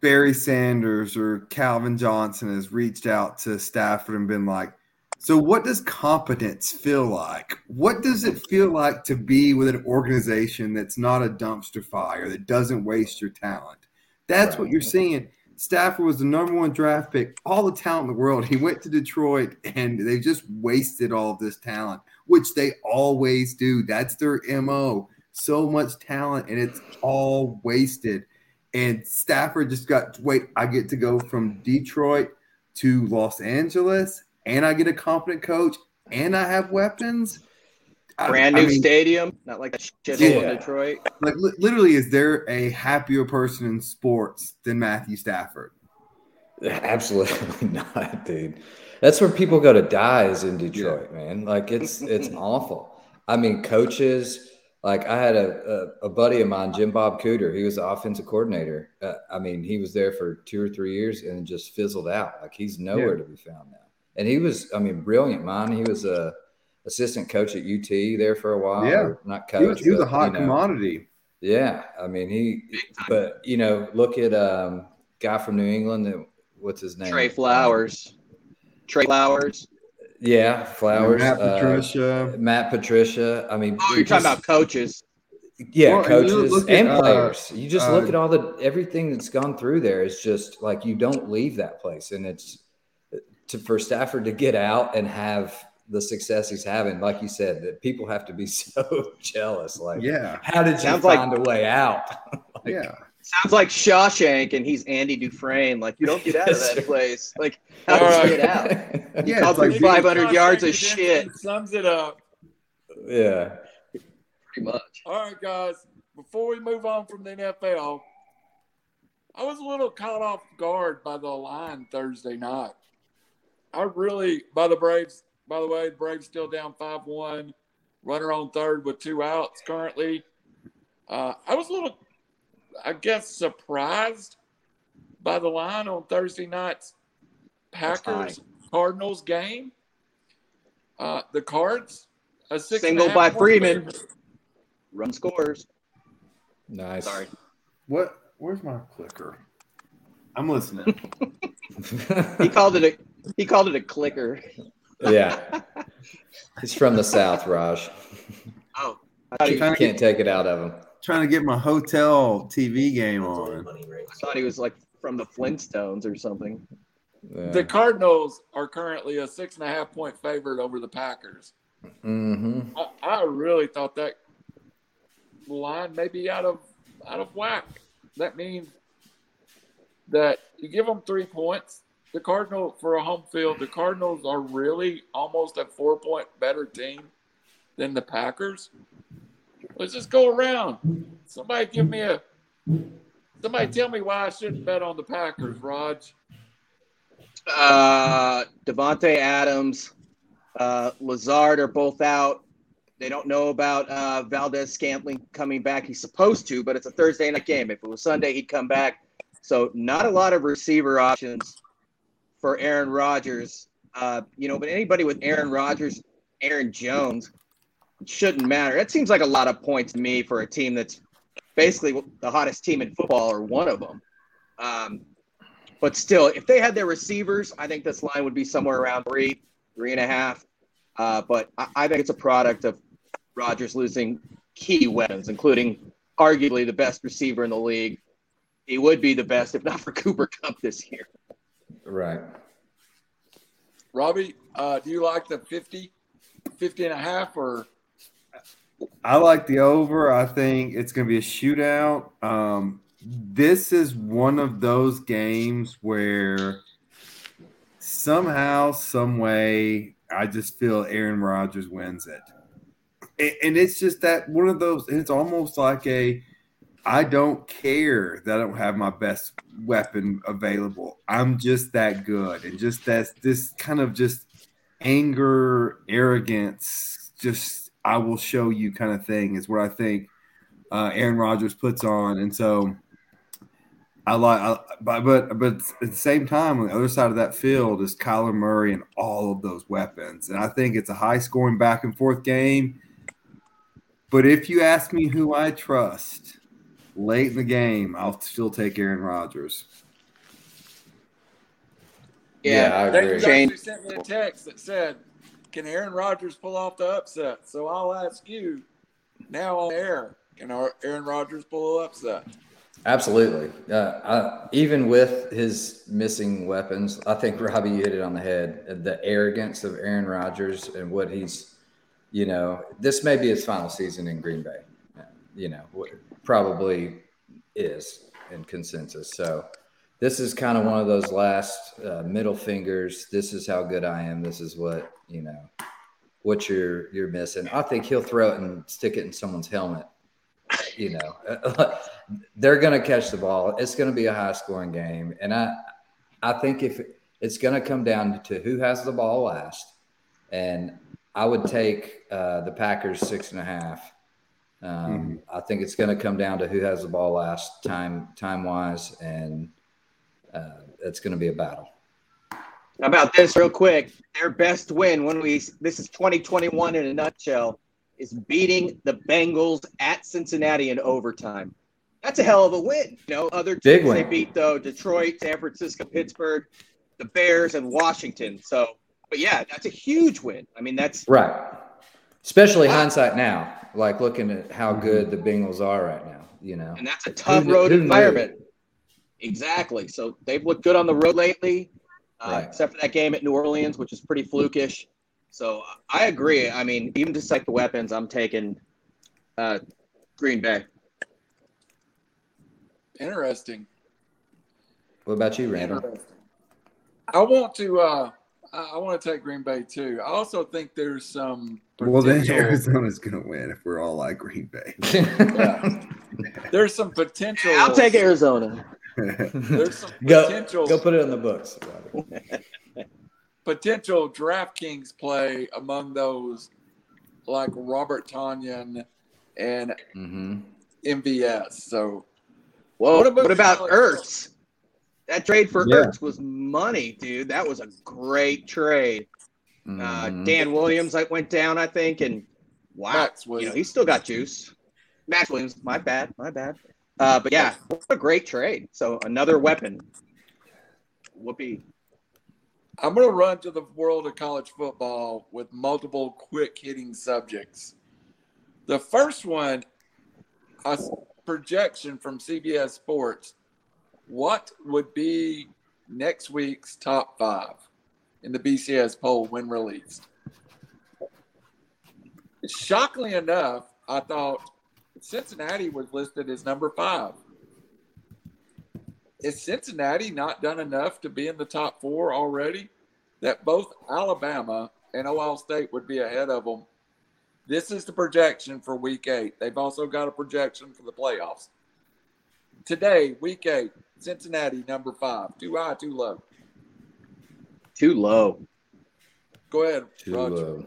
Barry Sanders or Calvin Johnson has reached out to Stafford and been like, So, what does competence feel like? What does it feel like to be with an organization that's not a dumpster fire, that doesn't waste your talent? That's right. what you're seeing. Stafford was the number one draft pick, all the talent in the world. He went to Detroit and they just wasted all of this talent, which they always do. That's their MO. So much talent and it's all wasted. And Stafford just got wait, I get to go from Detroit to Los Angeles and I get a competent coach and I have weapons. Brand new I mean, stadium, not like a shit yeah. in Detroit. Like li- literally, is there a happier person in sports than Matthew Stafford? Absolutely *laughs* not, dude. That's where people go to die is in Detroit, yeah. man. Like it's *laughs* it's awful. I mean, coaches. Like I had a, a, a, buddy of mine, Jim Bob Cooter. He was the offensive coordinator. Uh, I mean, he was there for two or three years and just fizzled out. Like he's nowhere yeah. to be found now. And he was, I mean, brilliant man. He was a assistant coach at UT there for a while. Yeah, not coach. He was, he was but, a hot you know, commodity. Yeah, I mean he, but you know, look at um guy from New England. That, what's his name? Trey Flowers. Trey Flowers. Yeah, Flowers. Matt uh, Patricia. Uh, Matt Patricia. I mean, oh, you're just, talking about coaches. Yeah, well, coaches and, and players. Uh, you just look uh, at all the everything that's gone through there. It's just like you don't leave that place, and it's to for Stafford to get out and have the success he's having, like you said, that people have to be *laughs* so jealous. Like, yeah, how did you Sounds find like, a way out? *laughs* like, yeah. Sounds like Shawshank, and he's Andy Dufresne. Like you don't get out of *laughs* that place. Like how do you get out? yeah, it's like 500 yards of shit. Sums it up. Yeah, pretty much. All right, guys. Before we move on from the NFL, I was a little caught off guard by the line Thursday night. I really by the Braves. By the way, the Braves still down five one. Runner on third with two outs currently. Uh, I was a little, I guess, surprised by the line on Thursday night's Packers Cardinals game. Uh, the Cards a six single by Freeman. Run scores. Nice. Sorry. What? Where's my clicker? I'm listening. *laughs* he called it a he called it a clicker. Yeah. He's from the South, Raj. Oh. You can't get, take it out of him. Trying to get my hotel TV game on. I thought he was like from the Flintstones or something. Yeah. The Cardinals are currently a six and a half point favorite over the Packers. Mm-hmm. I, I really thought that line may be out of out of whack. That means that you give them three points, the Cardinal for a home field, the Cardinals are really almost a four point better team than the Packers. Let's just go around. Somebody give me a somebody tell me why I shouldn't bet on the Packers, Raj. Uh Davante Adams, uh Lazard are both out. They don't know about uh, Valdes-Scantling coming back. He's supposed to, but it's a Thursday night game. If it was Sunday, he'd come back. So not a lot of receiver options for Aaron Rodgers. Uh, you know, but anybody with Aaron Rodgers, Aaron Jones, shouldn't matter. That seems like a lot of points to me for a team that's basically the hottest team in football or one of them. Um, but still, if they had their receivers, I think this line would be somewhere around three, three and a half. Uh, but I, I think it's a product of Rodgers losing key weapons, including arguably the best receiver in the league. He would be the best if not for *laughs* Cooper Kupp this year. Right. Robbie, uh, do you like the 50, 50 and a half or? I like the over. I think it's going to be a shootout. Um, this is one of those games where somehow, some way, I just feel Aaron Rodgers wins it. And, and it's just that one of those, it's almost like a I don't care that I don't have my best weapon available. I'm just that good. And just that this kind of just anger, arrogance, just I will show you kind of thing is what I think uh, Aaron Rodgers puts on. And so I like, but, but, but at the same time, on the other side of that field is Kyler Murray and all of those weapons. And I think it's a high scoring back and forth game. But if you ask me who I trust, late in the game, I'll still take Aaron Rodgers. Yeah, I David agree. Shane- sent me a text that said, "Can Aaron Rodgers pull off the upset?" So I'll ask you now on air: Can Aaron Rodgers pull the upset? Absolutely. Uh, I, even with his missing weapons, I think Robbie, you hit it on the head. The arrogance of Aaron Rodgers and what he's, you know, this may be his final season in Green Bay. You know, what probably is in consensus. So this is kind of one of those last uh, middle fingers. This is how good I am. This is what you know, what you're you're missing. I think he'll throw it and stick it in someone's helmet. You know, *laughs* they're going to catch the ball. It's going to be a high scoring game, and I I think if it's going to come down to who has the ball last, and I would take uh, the Packers six and a half. Um, I think it's going to come down to who has the ball last time time wise, and uh, it's going to be a battle. How about this, real quick? Their best win when we this is 2021 in a nutshell is beating the Bengals at Cincinnati in overtime. That's a hell of a win. You know, other Big teams they beat though Detroit, San Francisco, Pittsburgh, the Bears, and Washington. So, but yeah, that's a huge win. I mean, that's Right. Especially hindsight now, like looking at how good the Bengals are right now. You know, and that's a tough knew- road who knew? environment. Exactly. So they've looked good on the road lately, uh, Right. except for that game at New Orleans, which is pretty flukish. So I agree. I mean, even despite the weapons, I'm taking uh, Green Bay. Interesting. what about you, Randall? I want to. Uh, I I want to take Green Bay too. I also think there's some. Well, then potential- Arizona's going to win if we're all like Green Bay. *laughs* Yeah. There's some potential. I'll take Arizona. There's some potential. go put it in the books. Robbie. potential DraftKings play among those like Robert Tonyan and Mm-hmm. MVS. So Whoa, What what about about, Alex? Ertz? That trade for Yeah. Ertz was money, dude. That was a great trade. Uh, Mhm. Dan Williams like went down, I think, and wow, you know he's still got juice. Maxx Williams, my bad, my bad. Uh, but yeah, what a great trade. So another weapon. Whoopee. I'm going to run to the world of college football with multiple quick hitting subjects. The first one, a projection from CBS Sports. What would be next week's top five in the BCS poll when released? Shockingly enough, I thought Cincinnati was listed as number five. Is Cincinnati not done enough to be in the top four already? That both Alabama and Ohio State would be ahead of them. This is the projection for week eight. They've also got a projection for the playoffs. Today, week eight, Cincinnati number five. Too high, too low. Too low. Go ahead, Too Roger. low.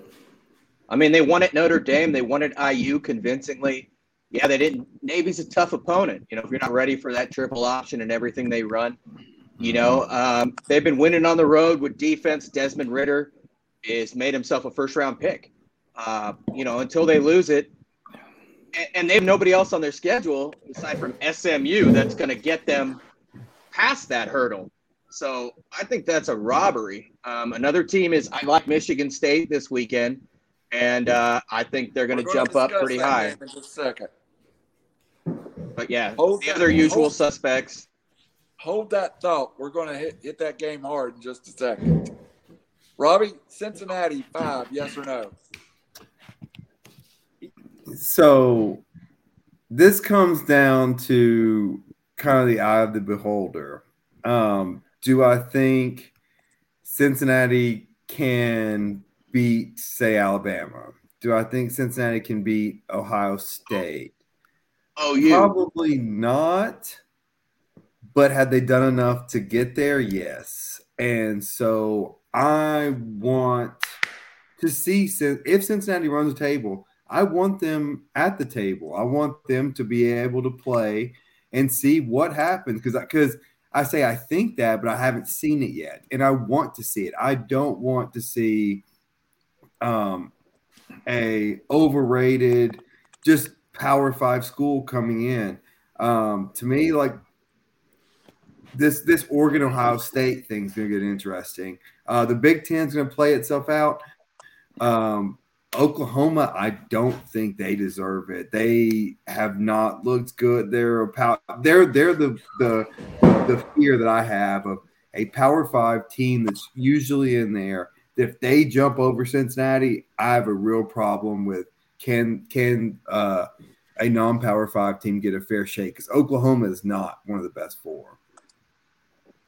I mean, they won at Notre Dame. They won at IU convincingly. Yeah, they didn't. Navy's a tough opponent. You know, if you're not ready for that triple option and everything they run, you know, um, they've been winning on the road with defense. Desmond Ridder is made himself a first round pick. Uh, you know, until they lose it, and, and they have nobody else on their schedule aside from SMU that's going to get them past that hurdle. So I think that's a robbery. Um, another team is I like Michigan State this weekend, and uh, I think they're gonna gonna jump up pretty that high. In just a second. But yeah, Hold the that- other usual hold- suspects. Hold that thought. We're going to hit, hit that game hard in just a second. Robbie, Cincinnati five, yes or no? So this comes down to kind of the eye of the beholder. Um, do I think Cincinnati can beat, say, Alabama? Do I think Cincinnati can beat Ohio State? Oh, oh you. Probably not. But had they done enough to get there? Yes. And so I want to see if Cincinnati runs the table, I want them at the table. I want them to be able to play and see what happens because because I say I think that, but I haven't seen it yet, and I want to see it. I don't want to see um, a overrated, just Power Five school coming in. Um, to me, like this this Oregon Ohio State thing's going to get interesting. Uh, the Big Ten's going to play itself out. Um, Oklahoma, I don't think they deserve it. They have not looked good. They're a they're they're the the the fear that I have of a Power Five team that's usually in there. If they jump over Cincinnati, I have a real problem with can can uh, a non-Power Five team get a fair shake? Because Oklahoma is not one of the best four.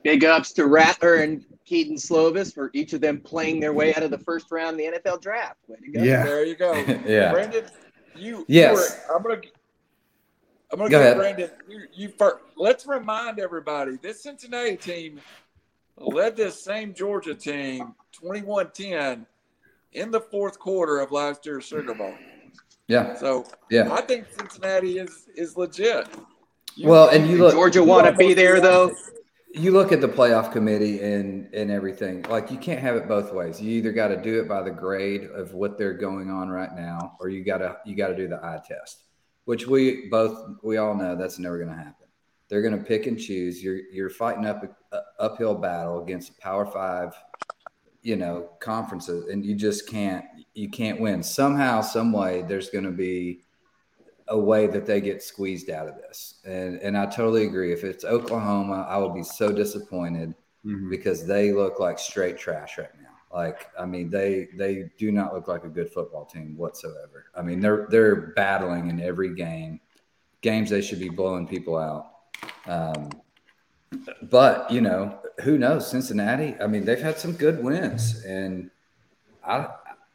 Big ups to Rattler and Kedon Slovis for each of them playing their way out of the first round of the NFL draft. Way to go. Yeah. There you go. *laughs* Yeah. Brandon, you, Yes. you were, I'm gonna I'm gonna Go get ahead. Brandon. You, you first. Let's remind everybody this Cincinnati team led this same Georgia team 21-10 in the fourth quarter of last year's Sugar Bowl. Yeah. So Yeah. I think Cincinnati is is legit. You- Well, and you look Georgia want to be there though. you look at the playoff committee and and everything like you can't have it both ways you either got to do it by the grade of what they're going on right now or you got to you got to do the eye test which we both we all know that's never going to happen they're going to pick and choose you're you're fighting up a, a uphill battle against power 5 you know conferences and you just can't you can't win somehow some way there's going to be a way that they get squeezed out of this. And and I totally agree. If it's Oklahoma, I would be so disappointed Mhm. because they look like straight trash right now. Like I mean, they they do not look like a good football team whatsoever. I mean, they're they're battling in every game. Games they should be blowing people out. Um, but you know, who knows? Cincinnati. I mean, they've had some good wins, and I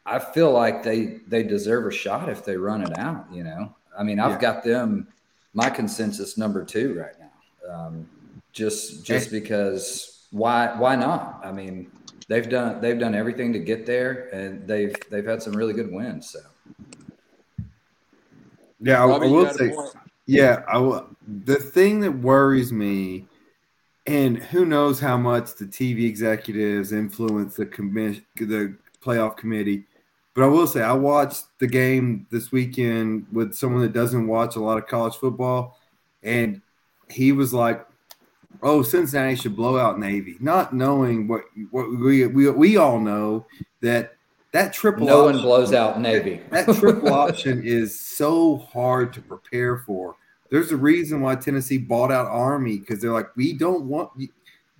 I feel like they they deserve a shot if they run it out. You know, I mean, I've Yeah. got them my consensus number two right now. Um, just just because why why not? I mean, they've done they've done everything to get there, and they've they've had some really good wins. So Yeah, I, I Robbie, you will say. Yeah, I will. The thing that worries me, and who knows how much the TV executives influence the commission, the playoff committee, but I will say I watched the game this weekend with someone that doesn't watch a lot of college football, and he was like, "Oh, Cincinnati should blow out Navy," not knowing what what we we, we all know that that triple no one blows out Navy. *laughs* that triple option is so hard to prepare for. There's a reason why Tennessee bought out Army because they're like, we don't want.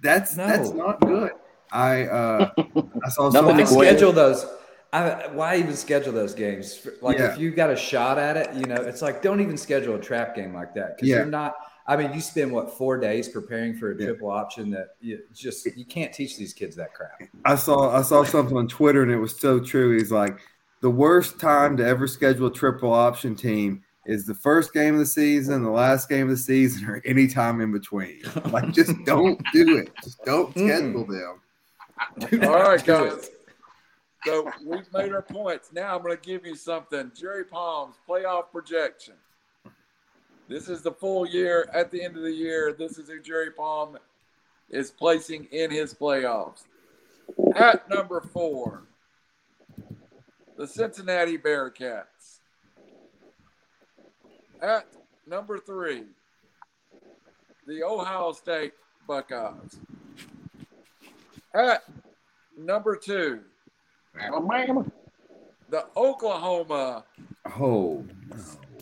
That's that's not good. I uh, I saw Nothing why to schedule those? I, why even schedule those games? Like Yeah. if you got a shot at it, you know, it's like don't even schedule a trap game like that because Yeah. you're not. I mean, you spend what four days preparing for a Yeah. triple option that you just you can't teach these kids that crap. I saw I saw something on Twitter and it was so true. He's like, the worst time to ever schedule a triple option team is the first game of the season, the last game of the season, or any time in between. *laughs* Like, just don't do it. Just don't Mm-mm. schedule them. Do *laughs* All not it. guys. So we've made our points. Now I'm going to give you something. Jerry Palm's playoff projection. This is the full year. At the end of the year, this is who Jerry Palm is placing in his playoffs. At number four, the Cincinnati Bearcats. At number three, the Ohio State Buckeyes. At number two, the Oklahoma Oh,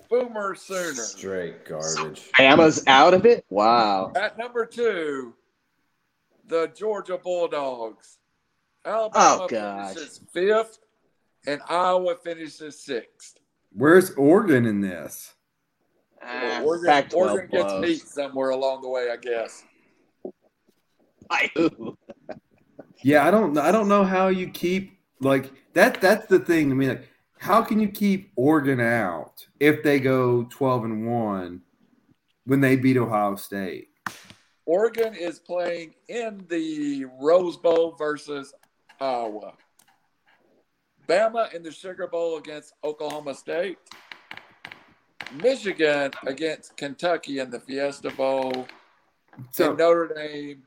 Boomer Sooner. Straight garbage. Bama's out of it. Wow. At number two, the Georgia Bulldogs. Alabama Oh, gosh. finishes fifth, and Iowa finishes sixth. where's Oregon in this? Ah, Oregon, Pac-12 Oregon gets beat somewhere along the way, I guess. By who? Yeah, I don't I don't know how you keep like that that's the thing. I mean, like, how can you keep Oregon out if they go 12 and 1 when they beat Ohio State? Oregon is playing in the Rose Bowl versus Iowa. Bama in the Sugar Bowl against Oklahoma State. Michigan against Kentucky in the Fiesta Bowl. So and Notre Dame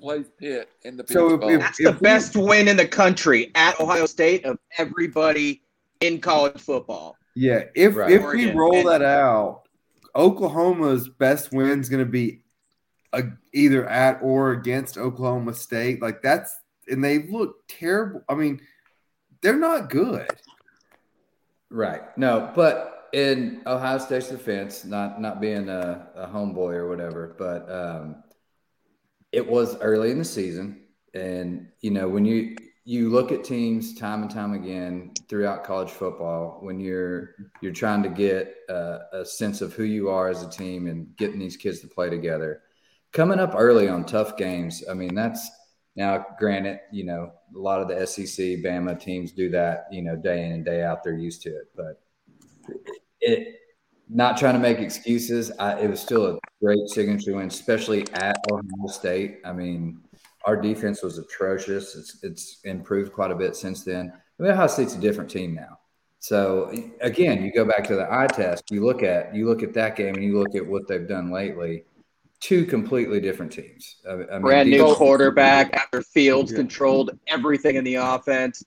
plays Pitt in the Peach So Bowl. if- That's the best win in the country at Ohio State of everybody in college football. yeah, if Right. if we roll and- that out, Oklahoma's best win is going to be uh, either at or against Oklahoma State. Like that's and they look terrible. I mean, they're not good. Right. No, but in Ohio State's defense, not not being a, a homeboy or whatever, but um, it was early in the season, and you know when you you look at teams time and time again throughout college football when you're you're trying to get a, a sense of who you are as a team and getting these kids to play together. Coming up early on tough games i mean that's now granted you know a lot of the sec bama teams do that you know day in and day out they're used to it but it not trying to make excuses I, it was still a great signature win especially at ohio state. I mean our defense was atrocious. It's, it's improved quite a bit since then. I mean, Ohio State's a different team now. So again, you go back to the eye test. You look at you look at that game and you look at what they've done lately. Two completely different teams. I, I Brand mean, new quarterback after Fields yeah. controlled everything in the offense.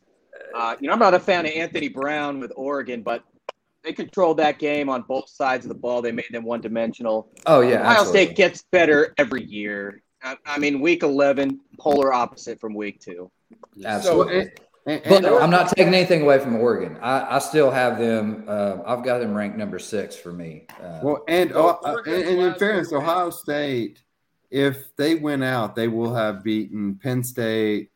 Uh, you know, I'm not a fan of Anthony Brown with Oregon, but they controlled that game on both sides of the ball. They made them one dimensional. Oh yeah, Ohio absolutely. State gets better every year. I, mean, week 11, polar opposite from week two. Absolutely. So, and, and, but I'm not taking anything away from Oregon. I, I still have them. Uh, I've got them ranked number six for me. Uh, well, and, uh, and, and in fairness, Ohio State, if they win out, they will have beaten Penn State,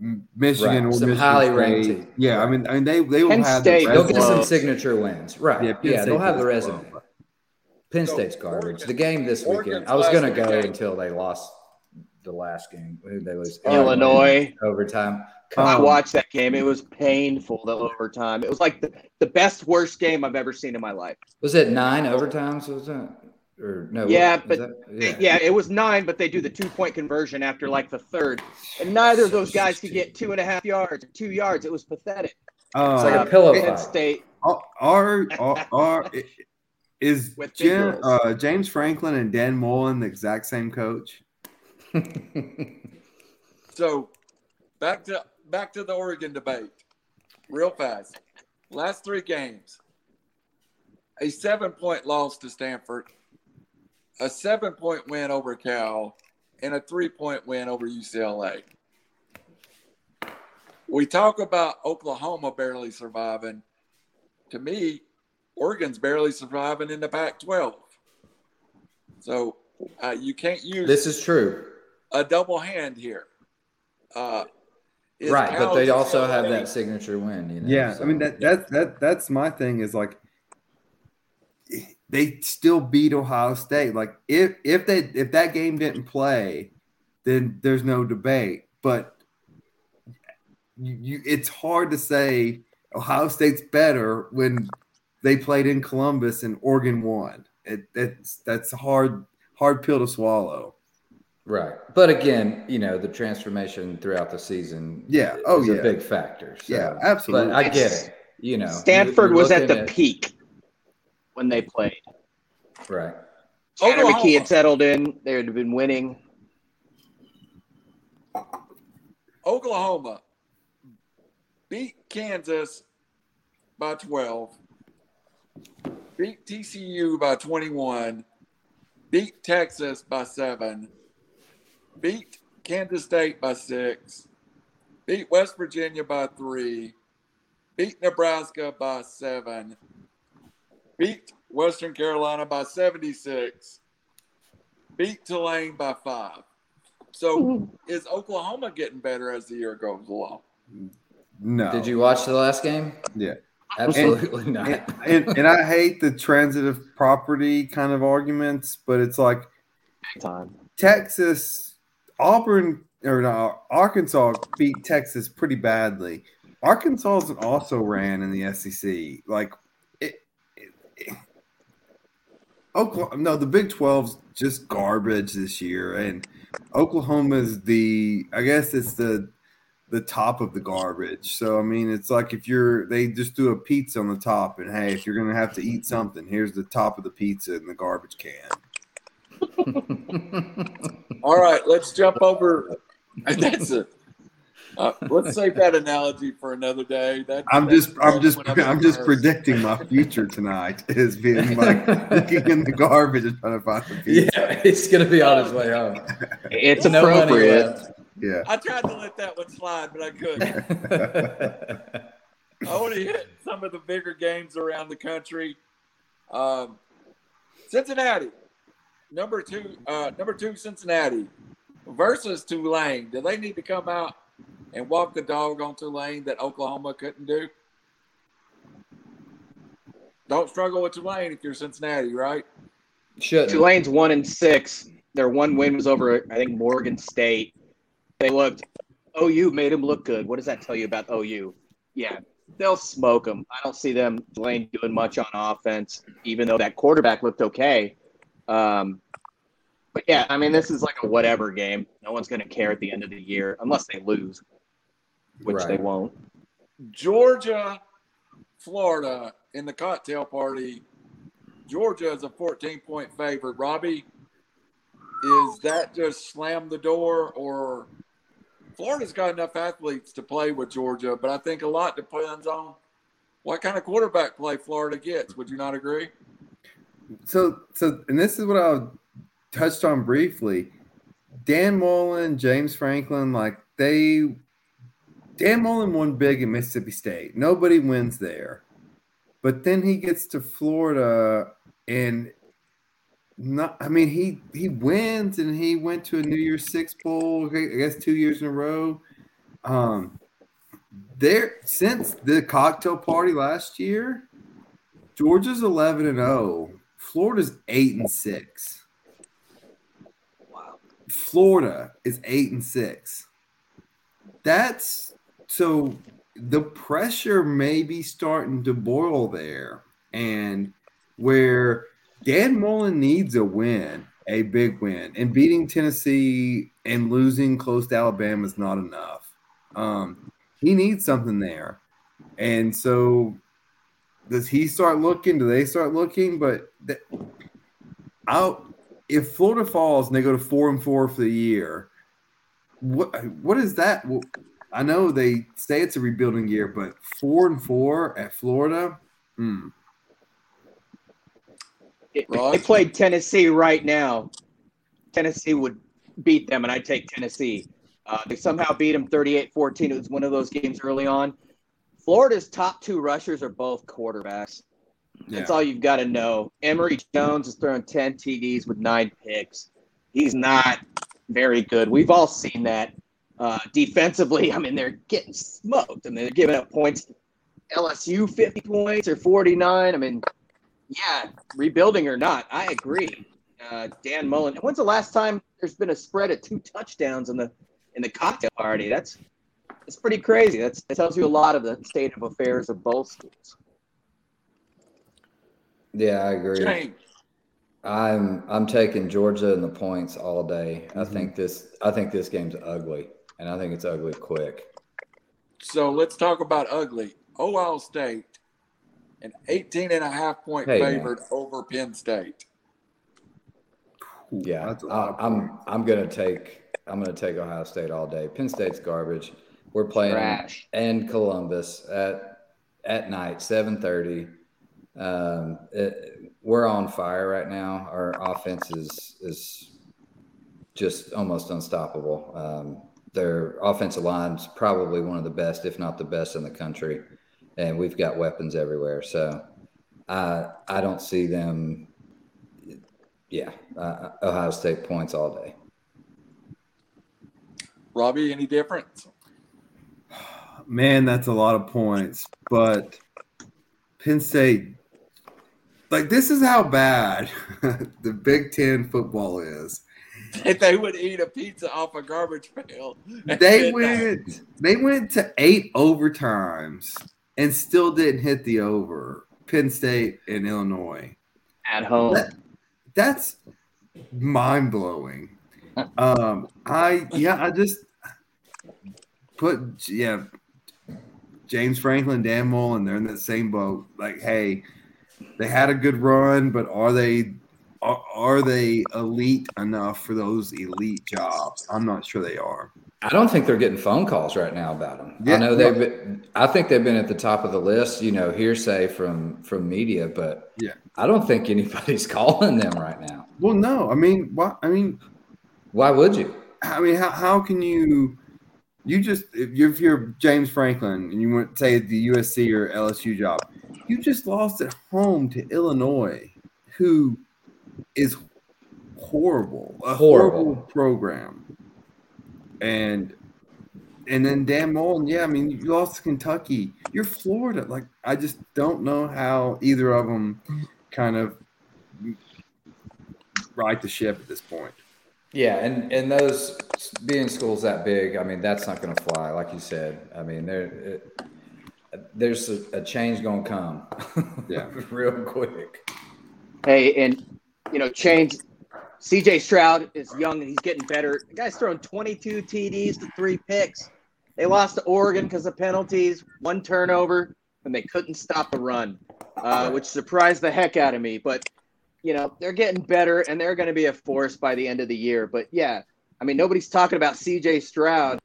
Michigan, right. some Michigan highly State. ranked. Team. Yeah, I mean, I mean, they they will Penn have State. The they'll get some signature wins, right? Yeah, yeah they'll have the resume. Well. Penn State's garbage. The game this weekend, I was going to go until they lost the last game. They was Illinois overtime. I watched that game. It was painful the overtime. It was like the, the best worst game I've ever seen in my life. Was it nine overtimes? Was that or no? Yeah, what, but yeah. yeah. it was nine. But they do the two point conversion after like the third, and neither of those guys could get two and a half yards, two yards. It was pathetic. Uh, it's like a pillow Penn State. Our, our, our is *laughs* Jim, uh, James Franklin and Dan Mullen the exact same coach? *laughs* so back to back to the Oregon debate, real fast. Last three games, a seven point loss to Stanford, a seven point win over Cal, and a three point win over UCLA. We talk about Oklahoma barely surviving. To me, Oregon's barely surviving in the Pac 12. So uh, you can't use this is true a double hand here. Uh, right, but they also have that signature win. You know, yeah, so. I mean that that that that's my thing is like they still beat Ohio State. Like if if they if that game didn't play, then there's no debate. But you, you it's hard to say Ohio State's better when they played in Columbus and Oregon won. It, it's that's hard hard pill to swallow. Right, but again, you know the transformation throughout the season. Yeah, oh is yeah, a big factor. So. Yeah, absolutely. But I get it. You know, Stanford was at the at... peak when they played. Right. Tanner McKee had settled in. They had been winning. Oklahoma beat Kansas by 12 beat TCU by 21, beat Texas by seven, beat Kansas State by six, beat West Virginia by three, beat Nebraska by seven, beat Western Carolina by 76, beat Tulane by five. So mm-hmm. is Oklahoma getting better as the year goes along? No. Did you watch the last game? Yeah. Absolutely and, not. and, and, and, I hate the transitive property kind of arguments, but it's like time. Texas, Auburn, or no, Arkansas beat Texas pretty badly. Arkansas also ran in the SEC. Like it, it, it Oklahoma, no, the Big 12's just garbage this year, and Oklahoma's the, I guess it's the the top of the garbage. So I mean, it's like if you're they just do a pizza on the top, and hey, if you're gonna have to eat something, here's the top of the pizza in the garbage can. *laughs* All right, let's jump over. *laughs* That's it. Uh, let's save that analogy for another day. That, I'm that's just, I'm just, whenever I'm just hurts. predicting my future tonight is being like *laughs* looking in the garbage and trying to find the pizza. Yeah, he's gonna be on his way home. It's No money appropriate. Yeah. I tried to let that one slide, but I couldn't. *laughs* I want to hit some of the bigger games around the country. Um, Cincinnati, number two, uh, number two Cincinnati versus Tulane. Do they need to come out and walk the dog on Tulane that Oklahoma couldn't do? Don't struggle with Tulane if you're Cincinnati, right? Shouldn't. Tulane's one and six. Their one win was over, I think, Morgan State. They looked. OU made them look good. What does that tell you about OU? Yeah, they'll smoke them. I don't see them Tulane doing much on offense, even though that quarterback looked okay. Um, but yeah, I mean, this is like a whatever game. No one's going to care at the end of the year unless they lose, which they won't. Georgia, Florida in the cocktail party. Georgia is a 14 point favorite. Robbie, is that just slam the door or Florida's got enough athletes to play with Georgia, but I think a lot depends on what kind of quarterback play Florida gets. Would you not agree? So, so, and this is what I touched on briefly, Dan Mullen, James Franklin, like they, Dan Mullen won big in Mississippi State. Nobody wins there. But then he gets to Florida and not, I mean, he, he wins and he went to a New Year's Six Bowl, I guess two years in a row. Um, there since the cocktail party last year, Georgia's 11 and 0, Florida's 8 and 6. Florida is eight and six. That's so the pressure may be starting to boil there, and where Dan Mullen needs a win, a big win, and beating Tennessee and losing close to Alabama is not enough. Um, he needs something there, and so does he start looking? Do they start looking? But th- out if Florida falls and they go to four and four for the year, what what is that? Well, I know they say it's a rebuilding year, but four and four at Florida, hmm. If they played Tennessee right now, Tennessee would beat them, and I'd take Tennessee. Uh, they somehow beat them 38 14. It was one of those games early on. Florida's top two rushers are both quarterbacks. That's all you've got to know. Emory Jones is throwing 10 TDs with nine picks. He's not very good. We've all seen that. Uh, defensively, I mean, they're getting smoked. I mean, they're giving up points. LSU 50 points or 49. I mean, yeah, rebuilding or not, I agree. Uh, Dan Mullen. When's the last time there's been a spread of two touchdowns in the in the cocktail party? That's that's pretty crazy. That's that tells you a lot of the state of affairs of both schools. Yeah, I agree. James, I'm I'm taking Georgia and the points all day. I Mhm. think this I think this game's ugly, and I think it's ugly quick. so let's talk about ugly. Ohio State, an 18 and a half point Hey, man. favorite over Penn State. Yeah, that's a lot of I, I'm. I'm gonna take I'm gonna take Ohio State all day. Penn State's garbage. We're playing Trash. in Columbus at at night, seven thirty. Um, it, we're on fire right now. Our offense is is just almost unstoppable. Um, their offensive line's probably one of the best, if not the best, in the country, and we've got weapons everywhere. So I I don't see them. Yeah, uh, Ohio State points all day. Robbie, any difference? Man, that's a lot of points. But Penn State, like this is how bad *laughs* the Big Ten football is. If they would eat a pizza off a garbage pail. They *laughs* midnight. went they went to eight overtimes and still didn't hit the over. Penn State and Illinois. At home. That- that's mind blowing. Um, I yeah, I just put yeah, James Franklin, Dan Mullen, they're in that same boat. Like, hey, they had a good run, but are they are, are they elite enough for those elite jobs? I'm not sure they are. I don't think they're getting phone calls right now about them. Yeah, I know they've been, I think they've been at the top of the list, you know, hearsay from from media, but Yeah. I don't think anybody's *laughs* calling them right now. Well, no, I mean, what? I mean, Why would you? I mean, how, how can you? You just if you're, if you're James Franklin and you went say the USC or LSU job, you just lost at home to Illinois, who is horrible, a horrible, Horrible. program, and and then Dan Mullen, yeah, I mean, you lost to Kentucky. You're Florida, like I just don't know how either of them kind of right the ship at this point. Yeah, and and those being schools that big, I mean, that's not going to fly, like you said. I mean, there it, there's a, a change going to come. *laughs* Yeah. real quick. Hey, and you know, change. CJ Stroud is young and he's getting better. The guy's throwing 22 TDs to three picks. They lost to Oregon because of penalties, one turnover, and they couldn't stop the run, uh, which surprised the heck out of me. But you know, they're getting better and they're going to be a force by the end of the year. But yeah, I mean, nobody's talking about CJ Stroud.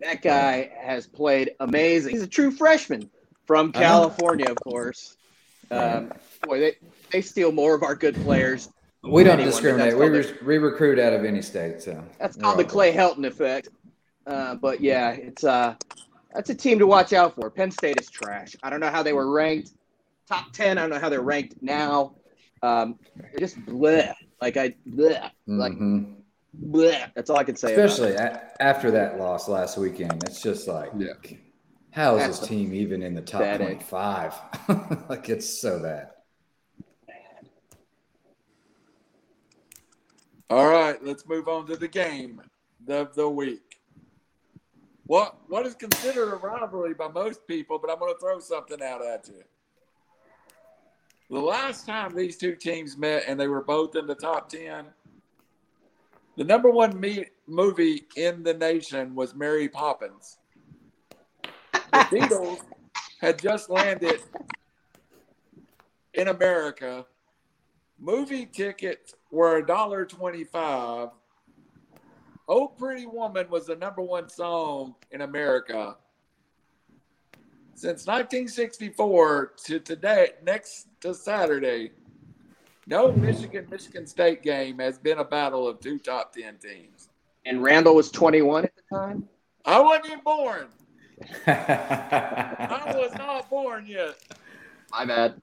That guy has played amazing. He's a true freshman from California, of course. Um, boy, they, they steal more of our good players. We don't Anyone, discriminate. We, re- we recruit out of any state, so That's called the Clay Helton effect. Uh, but yeah, it's uh, that's a team to watch out for. Penn State is trash. I don't know how they were ranked top ten. I don't know how they're ranked now. Um, just bleh. Like I bleh. good. Like Mhm. bleh. That's all I can say. about it. especially a- after that loss last weekend. It's just like, Yeah. how is That's this team even in the top pathetic. twenty-five? *laughs* like it's so bad. All right, let's move on to the game of the week. What what is considered a rivalry by most people, but I'm going to throw something out at you. The last time these two teams met and they were both in the top 10, the number one me- movie in the nation was Mary Poppins. The *laughs* Beatles had just landed in America. Movie tickets were a dollar twenty-five. "Oh Pretty Woman" was the number one song in America since 1964 to today. Next to Saturday, no Michigan Michigan State game has been a battle of two top ten teams. And Randall was 21 at the time. I wasn't even born. *laughs* I was not born yet. My bad.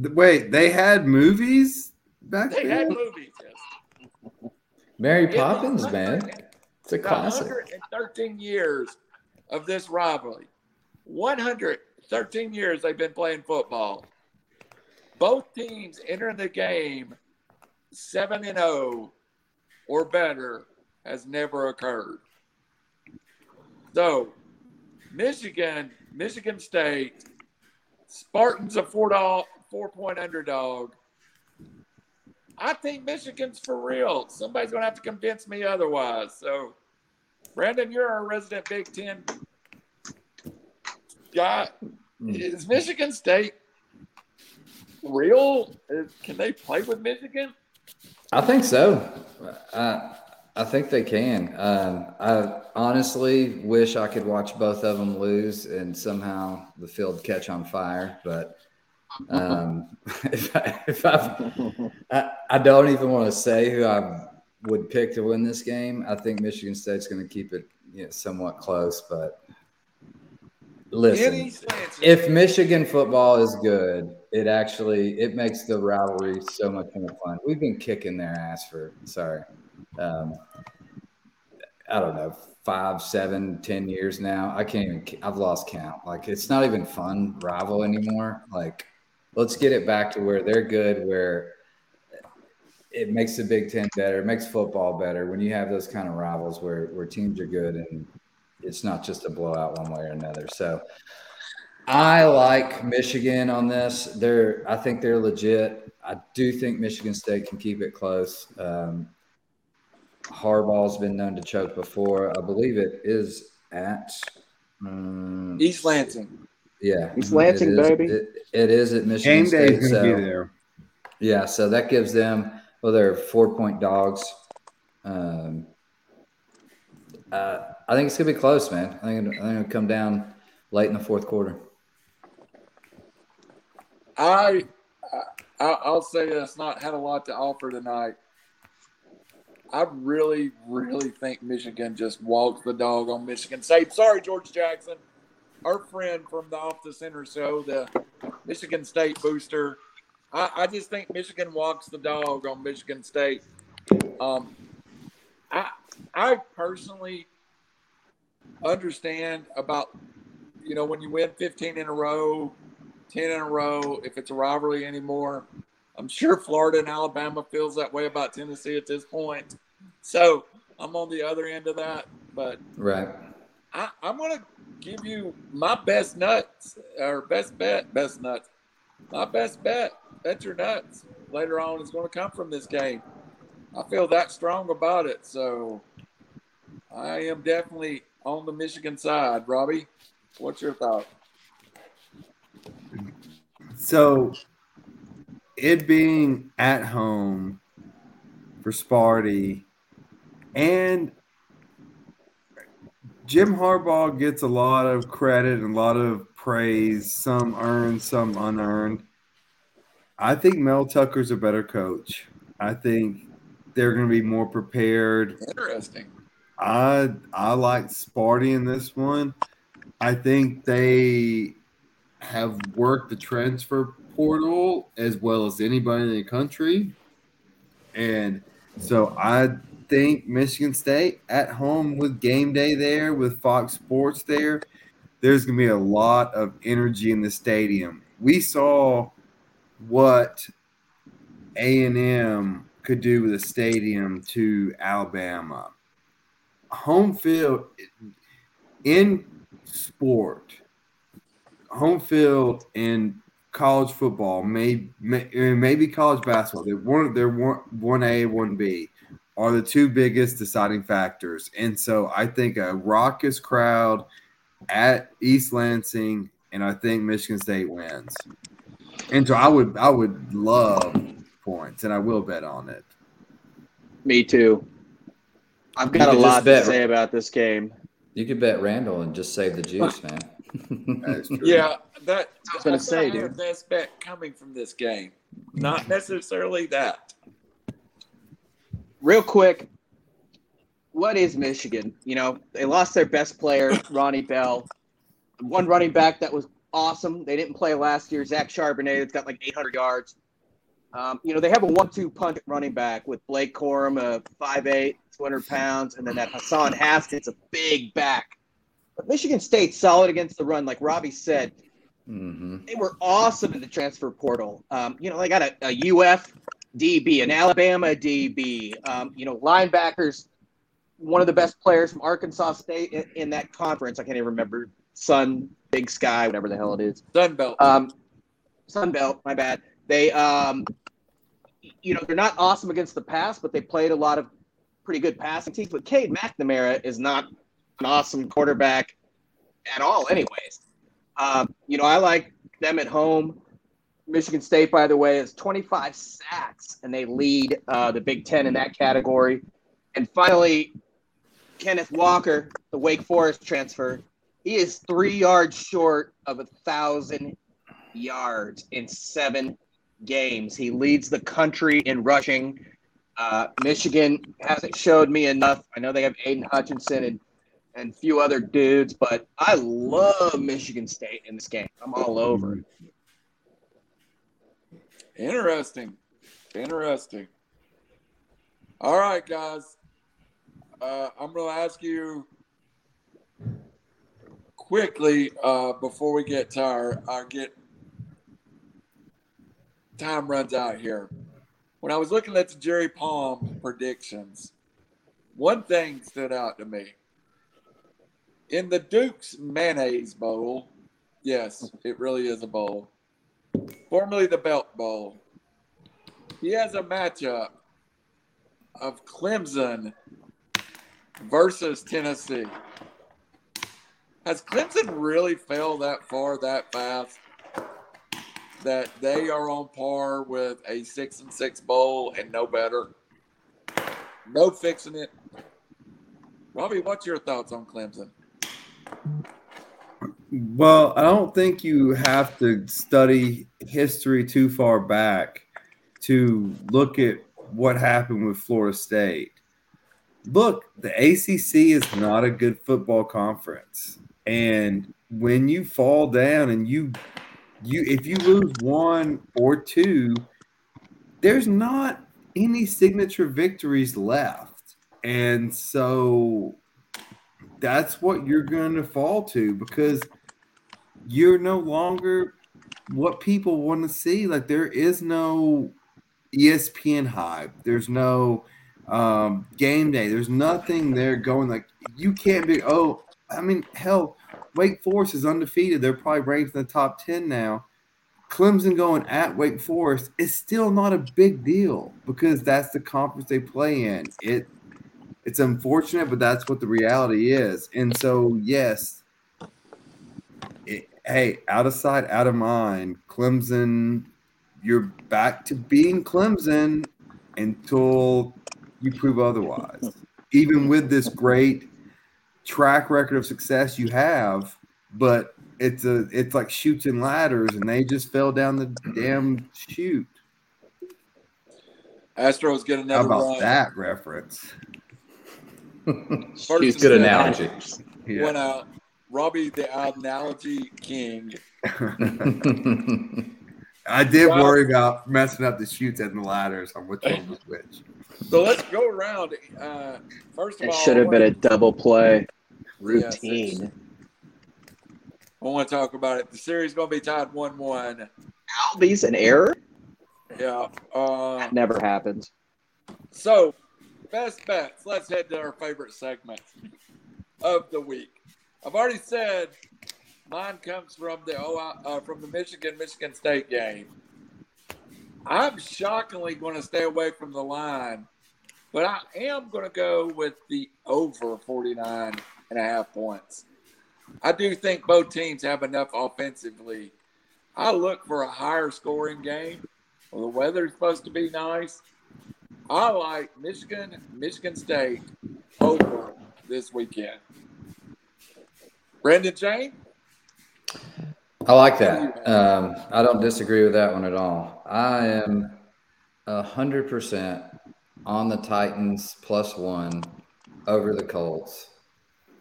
Th- Wait, they had movies back then? They then? had movies. Yes. Mary Poppins, man, it's a classic. 113 years of this rivalry. 113 years they've been playing football. Both teams entering the game 7 and 0 or better has never occurred. So, Michigan, Michigan State, Spartans a four four point underdog. I think Michigan's for real. Somebody's to have to convince me otherwise. So, Brandon, you're our resident Big Ten guy. Is Michigan State real? Can they play with Michigan? I think so. I I think they can. Um, I honestly wish I could watch both of them lose and somehow the field catch on fire. But um, *laughs* if I, if I I don't even want to say who I would pick to win this game. I think Michigan State's going to keep it you know, somewhat close. But listen, if Michigan football is good, it actually it makes the rivalry so much more fun. We've been kicking their ass for sorry, um, I don't know, five, seven, ten years now. I can't even. I've lost count. Like it's not even fun rival anymore. Like let's get it back to where they're good, where it makes the Big Ten better, it makes football better when you have those kind of rivals where where teams are good and it's not just a blowout one way or another. So I like Michigan on this. They're I think they're legit. I do think Michigan State can keep it close. Um, Harbaugh's been known to choke before. I believe it is at um, East Lansing. Yeah, East Lansing, it is, baby. It, it is at Michigan Game day State. is going to so- be there. yeah, so that gives them well, they're four point dogs. Um, uh, I think it's gonna be close, man. I think, I think it'll come down late in the fourth quarter. I, I I'll say this: not had a lot to offer tonight. I really, really think Michigan just walks the dog on Michigan State. Sorry, George Jackson, our friend from the Off the Center show, the Michigan State booster. I, I just think Michigan walks the dog on Michigan State. Um, I, I personally understand about, you know, when you win 15 in a row, 10 in a row, if it's a rivalry anymore. I'm sure Florida and Alabama feels that way about Tennessee at this point. So I'm on the other end of that. But right, I, I'm going to give you my best nuts or best bet, best nuts. My best bet, bet your nuts later on is going to come from this game. I feel that strong about it. So I am definitely on the Michigan side. Robbie, what's your thought? So, it being at home for Sparty and Jim Harbaugh gets a lot of credit and a lot of praise, some earned, some unearned. I think Mel Tucker's a better coach. I think they're going to be more prepared. Interesting. I I like Sparty in this one. I think they have worked the transfer portal as well as anybody in the country. And so I think Michigan State at home with game day there, with Fox Sports there, there's going to be a lot of energy in the stadium. We saw what A&M could do with a stadium to Alabama. Home field in sport, home field in college football, maybe maybe college basketball. They're one they're one A, one B are the two biggest deciding factors. And so I think a raucous crowd at East Lansing, and I think Michigan State wins. And so I would I would love points, and I will bet on it. Me too. I've got a lot to say about this game. You could bet Randall and just save the juice, man. *laughs* yeah, that I was going to say, dude. Best bet coming from this game, not necessarily that. Real quick, what is Michigan? You know, they lost their best player, Ronnie Bell. One running back that was awesome. They didn't play last year. Zach Charbonnet, that's got like 800 yards. Um, you know, they have a one-two punch running back with Blake Corum, a 5'8", 200 pounds, and then that Hassan Haskins, a big back. But Michigan State solid against the run, like Robbie said. Mm-hmm. They were awesome in the transfer portal. Um, you know, they got a, a UF DB, an Alabama DB. Um, you know, linebackers. One of the best players from Arkansas State in, in, that conference. I can't even remember. Sun, Big Sky, whatever the hell it is. Sunbelt. Um, Sunbelt. My bad. They, um, you know, they're not awesome against the pass, but they played a lot of pretty good passing teams. But Cade McNamara is not an awesome quarterback at all, anyways. Um, you know, I like them at home. Michigan State, by the way, is 25 sacks, and they lead uh, the Big Ten in that category. And finally, Kenneth Walker, the Wake Forest transfer, he is three yards short of a thousand yards in seven games. He leads the country in rushing. Uh, Michigan hasn't showed me enough. I know they have Aidan Hutchinson and and a few other dudes, but I love Michigan State in this game. I'm all over it. Interesting. Interesting. All right, guys. Uh, I'm going to ask you quickly uh, before we get tired. I get time runs out here. When I was looking at the Jerry Palm predictions, one thing stood out to me. In the Duke's Mayonnaise Bowl, yes, it really is a bowl, formerly the Belk Bowl, he has a matchup of Clemson versus Tennessee. Has Clemson really fell that far that fast that they are on par with a six and six bowl and no better? No fixing it. Robbie, what's your thoughts on Clemson? Well, I don't think you have to study history too far back to look at what happened with Florida State. Look, the ACC is not a good football conference. And when you fall down and you you if you lose one or two, there's not any signature victories left. And so that's what you're going to fall to because you're no longer what people want to see. Like there is no ESPN hype. There's no um, game day. There's nothing there going like you can't be. Oh, I mean, hell, Wake Forest is undefeated. They're probably ranked in the top ten now. Clemson going at Wake Forest is still not a big deal because that's the conference they play in. It it's unfortunate, but that's what the reality is. And so, yes, it, hey, out of sight, out of mind. Clemson, you're back to being Clemson until you prove otherwise. Even with this great track record of success you have, but it's a it's like shoots and ladders, and they just fell down the damn chute. Astros get another. How about run. that reference? First Good and seven. analogy. Went out. Robbie, the analogy king. *laughs* *laughs* I did Wow. worry about messing up the shoots and the ladders on which one was which. So let's go around. Uh, first of It all, should have been a double play Yes, routine. I want to talk about it. The series is going to be tied one-one. Albies an error? Yeah. Uh, That never happens. so, best bets. Let's head to our favorite segment of the week. I've already said mine comes from the uh, from the Michigan Michigan State game. I'm shockingly going to stay away from the line, but I am going to go with the over 49 and a half points. I do think both teams have enough offensively. I look for a higher scoring game. Well, the weather's supposed to be nice. I like Michigan, Michigan State over this weekend. Brendan Jane? I like that. Um, I don't disagree with that one at all. I am hundred percent on the Titans plus one over the Colts.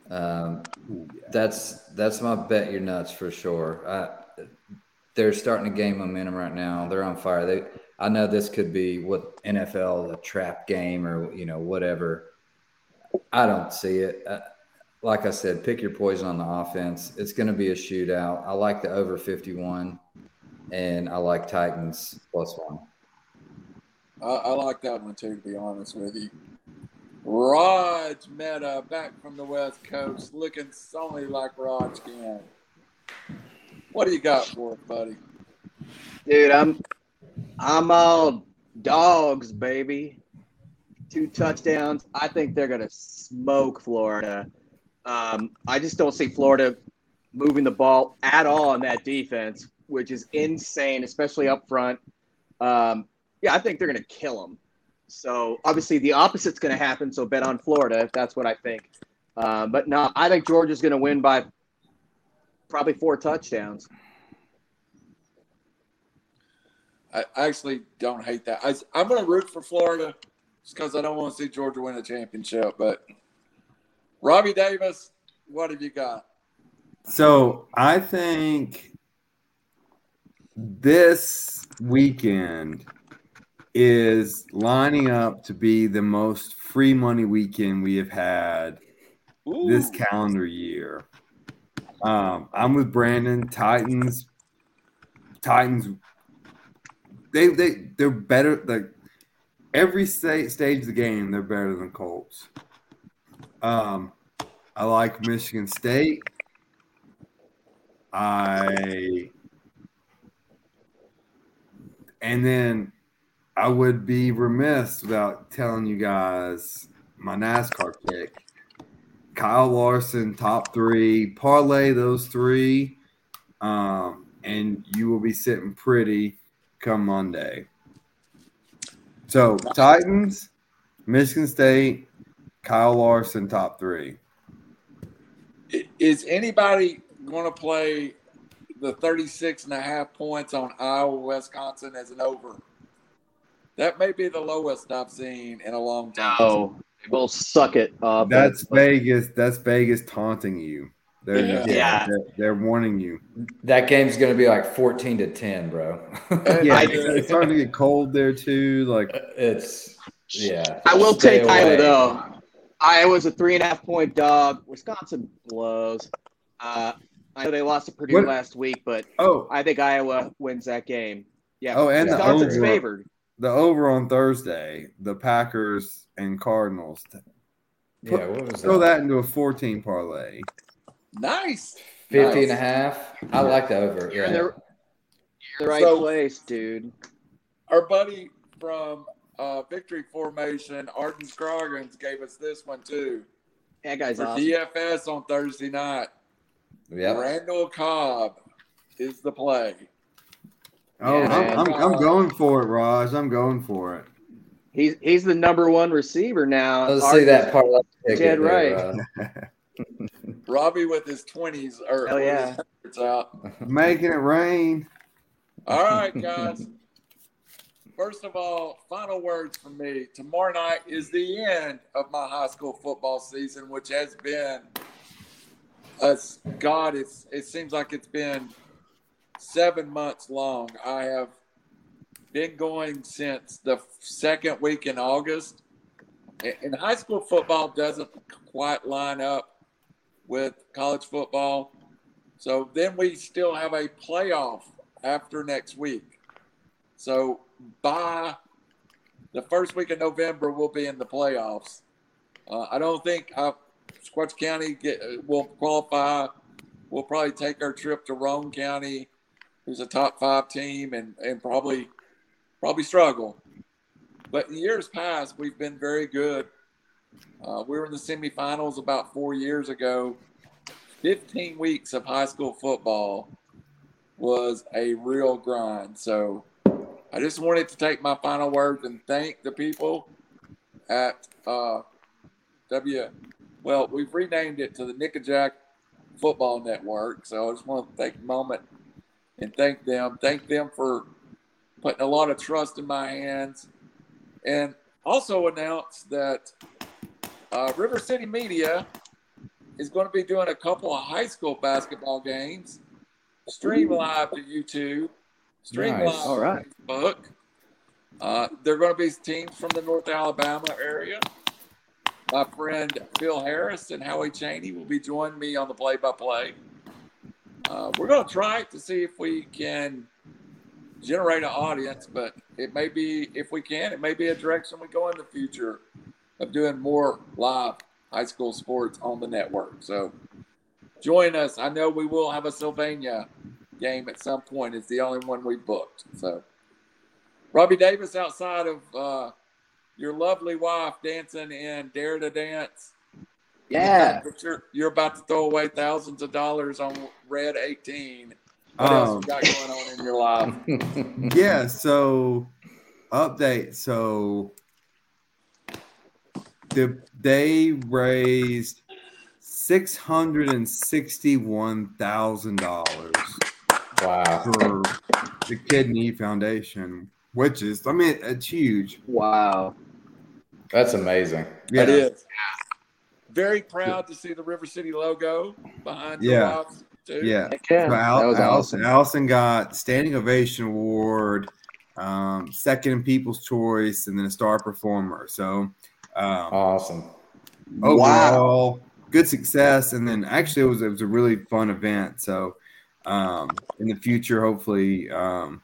Um, that's that's my bet your nuts for sure. I, they're starting to gain momentum right now. They're on fire. They I know this could be what NFL a trap game or you know whatever. I don't see it. Uh, like I said, pick your poison on the offense. It's going to be a shootout. I like the over 51, and I like Titans plus one. I, I like that one too, to be honest with you. Raj Meta back from the West Coast, looking only like Raj can. What do you got for us, buddy? Dude, I'm I'm all dogs, baby. Two touchdowns. I think they're gonna smoke Florida. Um, I just don't see Florida moving the ball at all on that defense, which is insane, especially up front. Um, yeah, I think they're gonna kill them. So obviously the opposite's gonna happen. So bet on Florida if that's what I think. Um, but no, I think Georgia's gonna win by probably four touchdowns. I actually don't hate that. I, I'm going to root for Florida just because I don't want to see Georgia win a championship. But Robbie Davis, what have you got? So I think this weekend is lining up to be the most free money weekend we have had Ooh, this calendar year. Um, I'm with Brandon. Titans. Titans. They they they're better. Like every sta- stage of the game, they're better than Colts. Um, I like Michigan State. I and then I would be remiss without telling you guys my NASCAR pick. Kyle Larson, top three. Parlay those three, um, and you will be sitting pretty come Monday. So Titans, Michigan State, Kyle Larson top three. Is anybody going to play the 36 and a half points on Iowa, Wisconsin as an over? That may be the lowest I've seen in a long time. No, they both suck it. Uh, That's but- Vegas. That's Vegas taunting you. They're, Yeah. Yeah. They're, they're warning you. That game's going to be like 14 to 10, bro. Yeah, I- it's starting to get cold there too. Like it's, yeah. I will Stay take Iowa though. Iowa's a three and a half point dog. Wisconsin blows. Uh, I know they lost to Purdue What- last week, but oh, I think Iowa wins that game. Yeah, Oh, and the Wisconsin's over. favored. the over on Thursday, the Packers and Cardinals. Yeah, what was Throw that? that into a 14 parlay. Nice. 50 Nice. and a half. I like the over. You're in Yeah. the, you're in the right So- place, dude. Our buddy from uh, Victory Formation, Arden Scroggins, gave us this one too. That guy's For awesome. DFS on Thursday night, Yep. Randall Cobb is the play. Oh, Yeah, I'm, I'm, I'm going for it, Raj. I'm going for it. He's he's the number one receiver now. Let's see that part. ticket dead right. *laughs* Robbie with his 20s or Hell yeah. his hundreds out. Making it rain. All right, guys. First of all, final words from me. Tomorrow night is the end of my high school football season, which has been, uh, God, it's it seems like it's been seven months long. I have been going since the second week in August. And- And high school football doesn't quite line up with college football. So then we still have a playoff after next week. So by the first week of November, we'll be in the playoffs. Uh, I don't think uh, Sequatchie County get, will qualify. We'll probably take our trip to Rome County, who's a top five team, and, and probably probably struggle. But in years past, we've been very good. Uh, we were in the semifinals about four years ago. 15 weeks of high school football was a real grind. So I just wanted to take my final words and thank the people at uh, W. Well, we've renamed it to the Nickajack Football Network. So I just want to take a moment and thank them. Thank them for putting a lot of trust in my hands. And also announce that uh, River City Media is going to be doing a couple of high school basketball games, stream live to YouTube, stream Nice. live All right. Book. Uh, they're going to be teams from the North Alabama area. My friend Phil Harris and Howie Cheney will be joining me on the play-by-play. Uh, we're going to try to see if we can generate an audience, but it may be, if we can, it may be a direction we go in the future of doing more live high school sports on the network. So join us. I know we will have a Sylvania game at some point. It's the only one we booked. So Robbie Davis, outside of uh, your lovely wife dancing in Dare to Dance, Yeah. you're, you're about to throw away thousands of dollars on Red 18. What else Um, you got going on in your life? *laughs* yeah. So, update. So, the, they raised six hundred and sixty-one thousand dollars wow. for the Kidney Foundation, which is, I mean, it's huge. Wow. That's amazing. Yeah. It is. Very proud to see the River City logo behind your Yeah. wife, too. Yeah. Heck yeah. So Al- Allison, awesome. Allison got standing ovation award, um, second in People's Choice, and then a star performer. So um, Awesome. overall, good success. And then actually, it was it was a really fun event. So um, in the future, hopefully, um,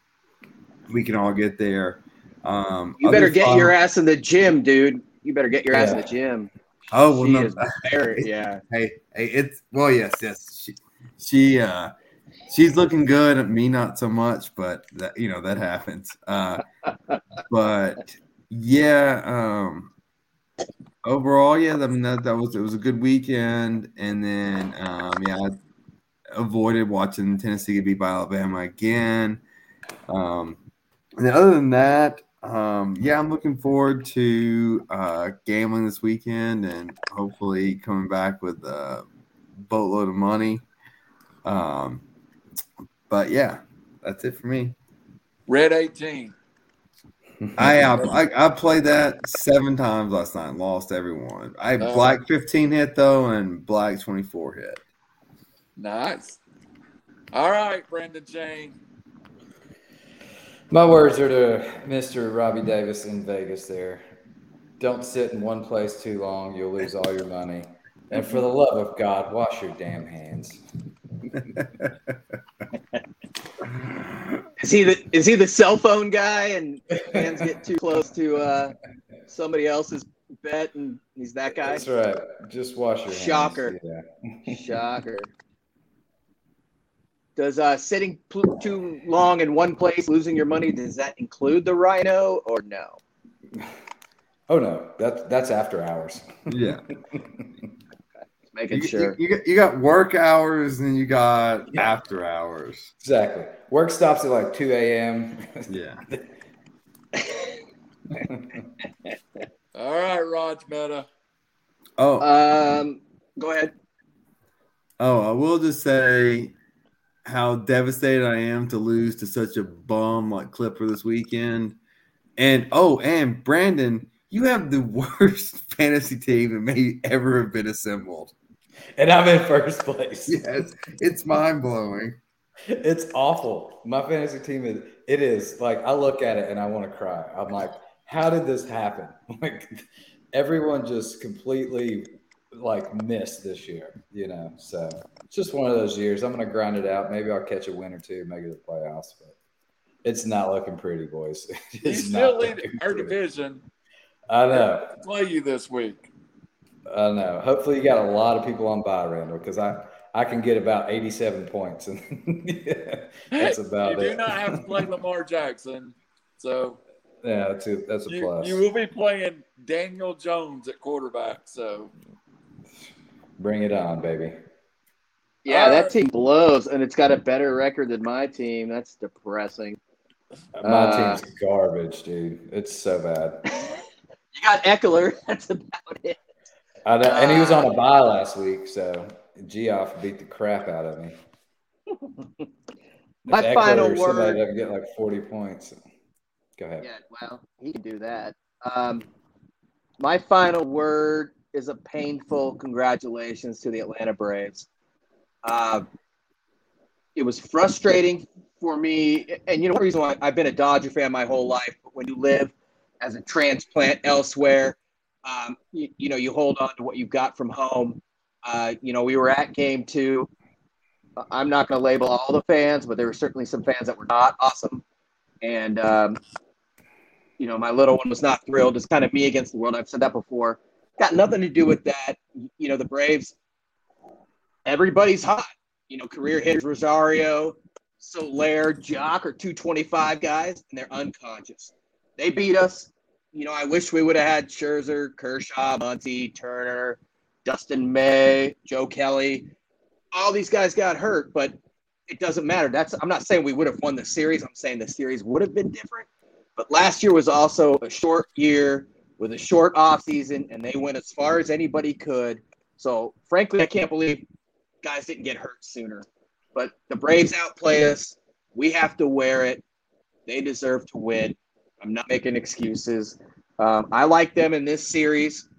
we can all get there. Um, You better get fun- your ass in the gym, dude. You better get your ass in the gym. Oh well, she no, very, *laughs* yeah. hey, hey, it's well, yes, yes. She, she uh, she's looking good. Me, not so much, but that you know that happens. Uh, *laughs* but yeah, um, overall, yeah, I mean that, that was it was a good weekend, and then um, yeah, I avoided watching Tennessee get beat by Alabama again. Um, and then other than that, um, yeah, I'm looking forward to uh, gambling this weekend and hopefully coming back with a boatload of money. Um, but yeah, that's it for me. Red 18. *laughs* I, uh, I I played that seven times last night and lost every one. I Oh. black 15 hit though and black 24 hit. Nice. All right, Brandon Jane. My words are to Mr. Robbie Davis in Vegas there. Don't sit in one place too long. You'll lose all your money. And for the love of God, wash your damn hands. Is he the is he the cell phone guy and hands get too close to uh, somebody else's bet and he's that guy? That's right. Just wash your hands. Shocker. Yeah. Shocker. Does uh, sitting pl- too long in one place, losing your money, does that include the rhino or no? Oh no, that's that's after hours. yeah. *laughs* Just making You, sure. you, you got, you got work hours and you got after hours. Exactly. Work stops at like 2 a.m. Yeah. *laughs* All right, Raj Meta. Oh, Um, go ahead. oh, I will just say how devastated I am to lose to such a bum like Clipper this weekend. And oh, and Brandon, you have the *laughs* worst fantasy team that may ever have been assembled. and I'm in first place. *laughs* Yes, it's mind blowing. It's awful. My fantasy team is it is like I look at it and I want to cry. I'm like, how did this happen? *laughs* Like everyone just completely like missed this year, you know. So it's just one of those years. I'm gonna grind it out. Maybe I'll catch a win or two, make it the playoffs, but it's not looking pretty, boys. *laughs* You still lead our pretty. division. I know. Play you this week. I know. Hopefully, you got a lot of people on by Randall, because I I can get about 87 points, and *laughs* yeah, that's about you it. do not have to play Lamar Jackson. So Yeah, that's a that's a you, plus. you will be playing Daniel Jones at quarterback. So Bring it on, baby. Yeah, All that team blows, and it's got a better record than my team. That's depressing. My Uh, team's garbage, dude. It's so bad. *laughs* You got Ekeler. *laughs* That's about it. I know, and he was Uh, on a bye last week, so Geoff beat the crap out of me. *laughs* My Ekeler final or somebody word- doesn't get like 40 points. Go ahead. Yeah, well, he can do that. Um, my final word is a painful congratulations to the Atlanta Braves. Uh, it was frustrating for me, and you know the reason why I've been a Dodger fan my whole life. But when you live as a transplant elsewhere, um, you, you know you hold on to what you've got from home. Uh, you know we were at Game Two. I'm not going to label all the fans, but there were certainly some fans that were not awesome. And um, you know, my little one was not thrilled. It's kind of me against the world. I've said that before. Got nothing to do with that. You know, the Braves, everybody's hot. You know, career hitters Rosario, Soler, Joc are 225 guys, and they're unconscious. They beat us. You know, I wish we would have had Scherzer, Kershaw, Muncy, Turner, Dustin May, Joe Kelly. All these guys got hurt, but it doesn't matter. That's I'm not saying we would have won the series. I'm saying the series would have been different. But last year was also a short year with a short off season, and they went as far as anybody could. So, frankly, I can't believe guys didn't get hurt sooner. But the Braves outplay us. We have to wear it. They deserve to win. I'm not making excuses. Um, I like them in this series.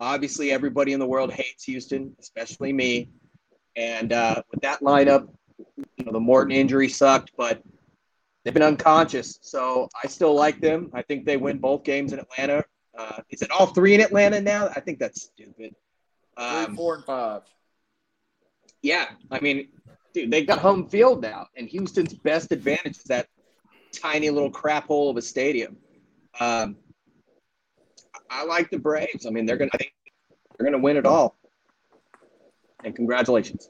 Obviously, everybody in the world hates Houston, especially me. And uh, with that lineup, you know, the Morton injury sucked, but they've been unconscious. So I still like them. I think they win both games in Atlanta. Uh, is it all three in Atlanta now? I think that's stupid. three, Um, four, and five. yeah, I mean, dude, they got home field now, and Houston's best advantage is that tiny little crap hole of a stadium. Um, I like the Braves. I mean, they're gonna they're gonna win it all. And congratulations.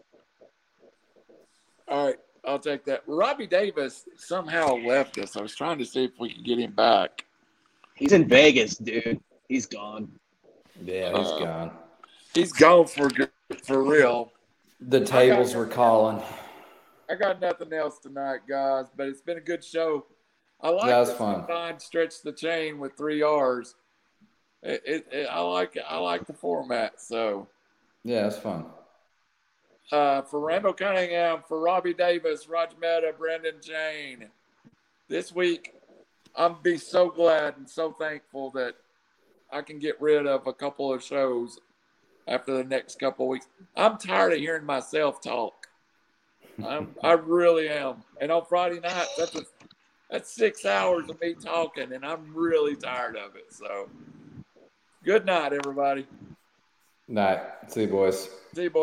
All right, I'll take that. Robbie Davis somehow left us. I was trying to see if we could get him back. He's in Vegas, dude. He's gone. Yeah, he's Uh, gone. He's gone for good, for real. The tables were calling. I got nothing else tonight, guys, but it's been a good show. I like That's the fun. combined stretch the chain with three R's. It, it, it, I like I like the format. So Yeah, it's fun. uh, for Randall Cunningham, for Robbie Davis, Roger Meta, Brendan Jane, this week I'm be so glad and so thankful that I can get rid of a couple of shows after the next couple of weeks. I'm tired of hearing myself talk. I'm, I really am. And on Friday night, that's a, that's six hours of me talking, and I'm really tired of it. So, good night, everybody. Night. See you, boys. See you, boys.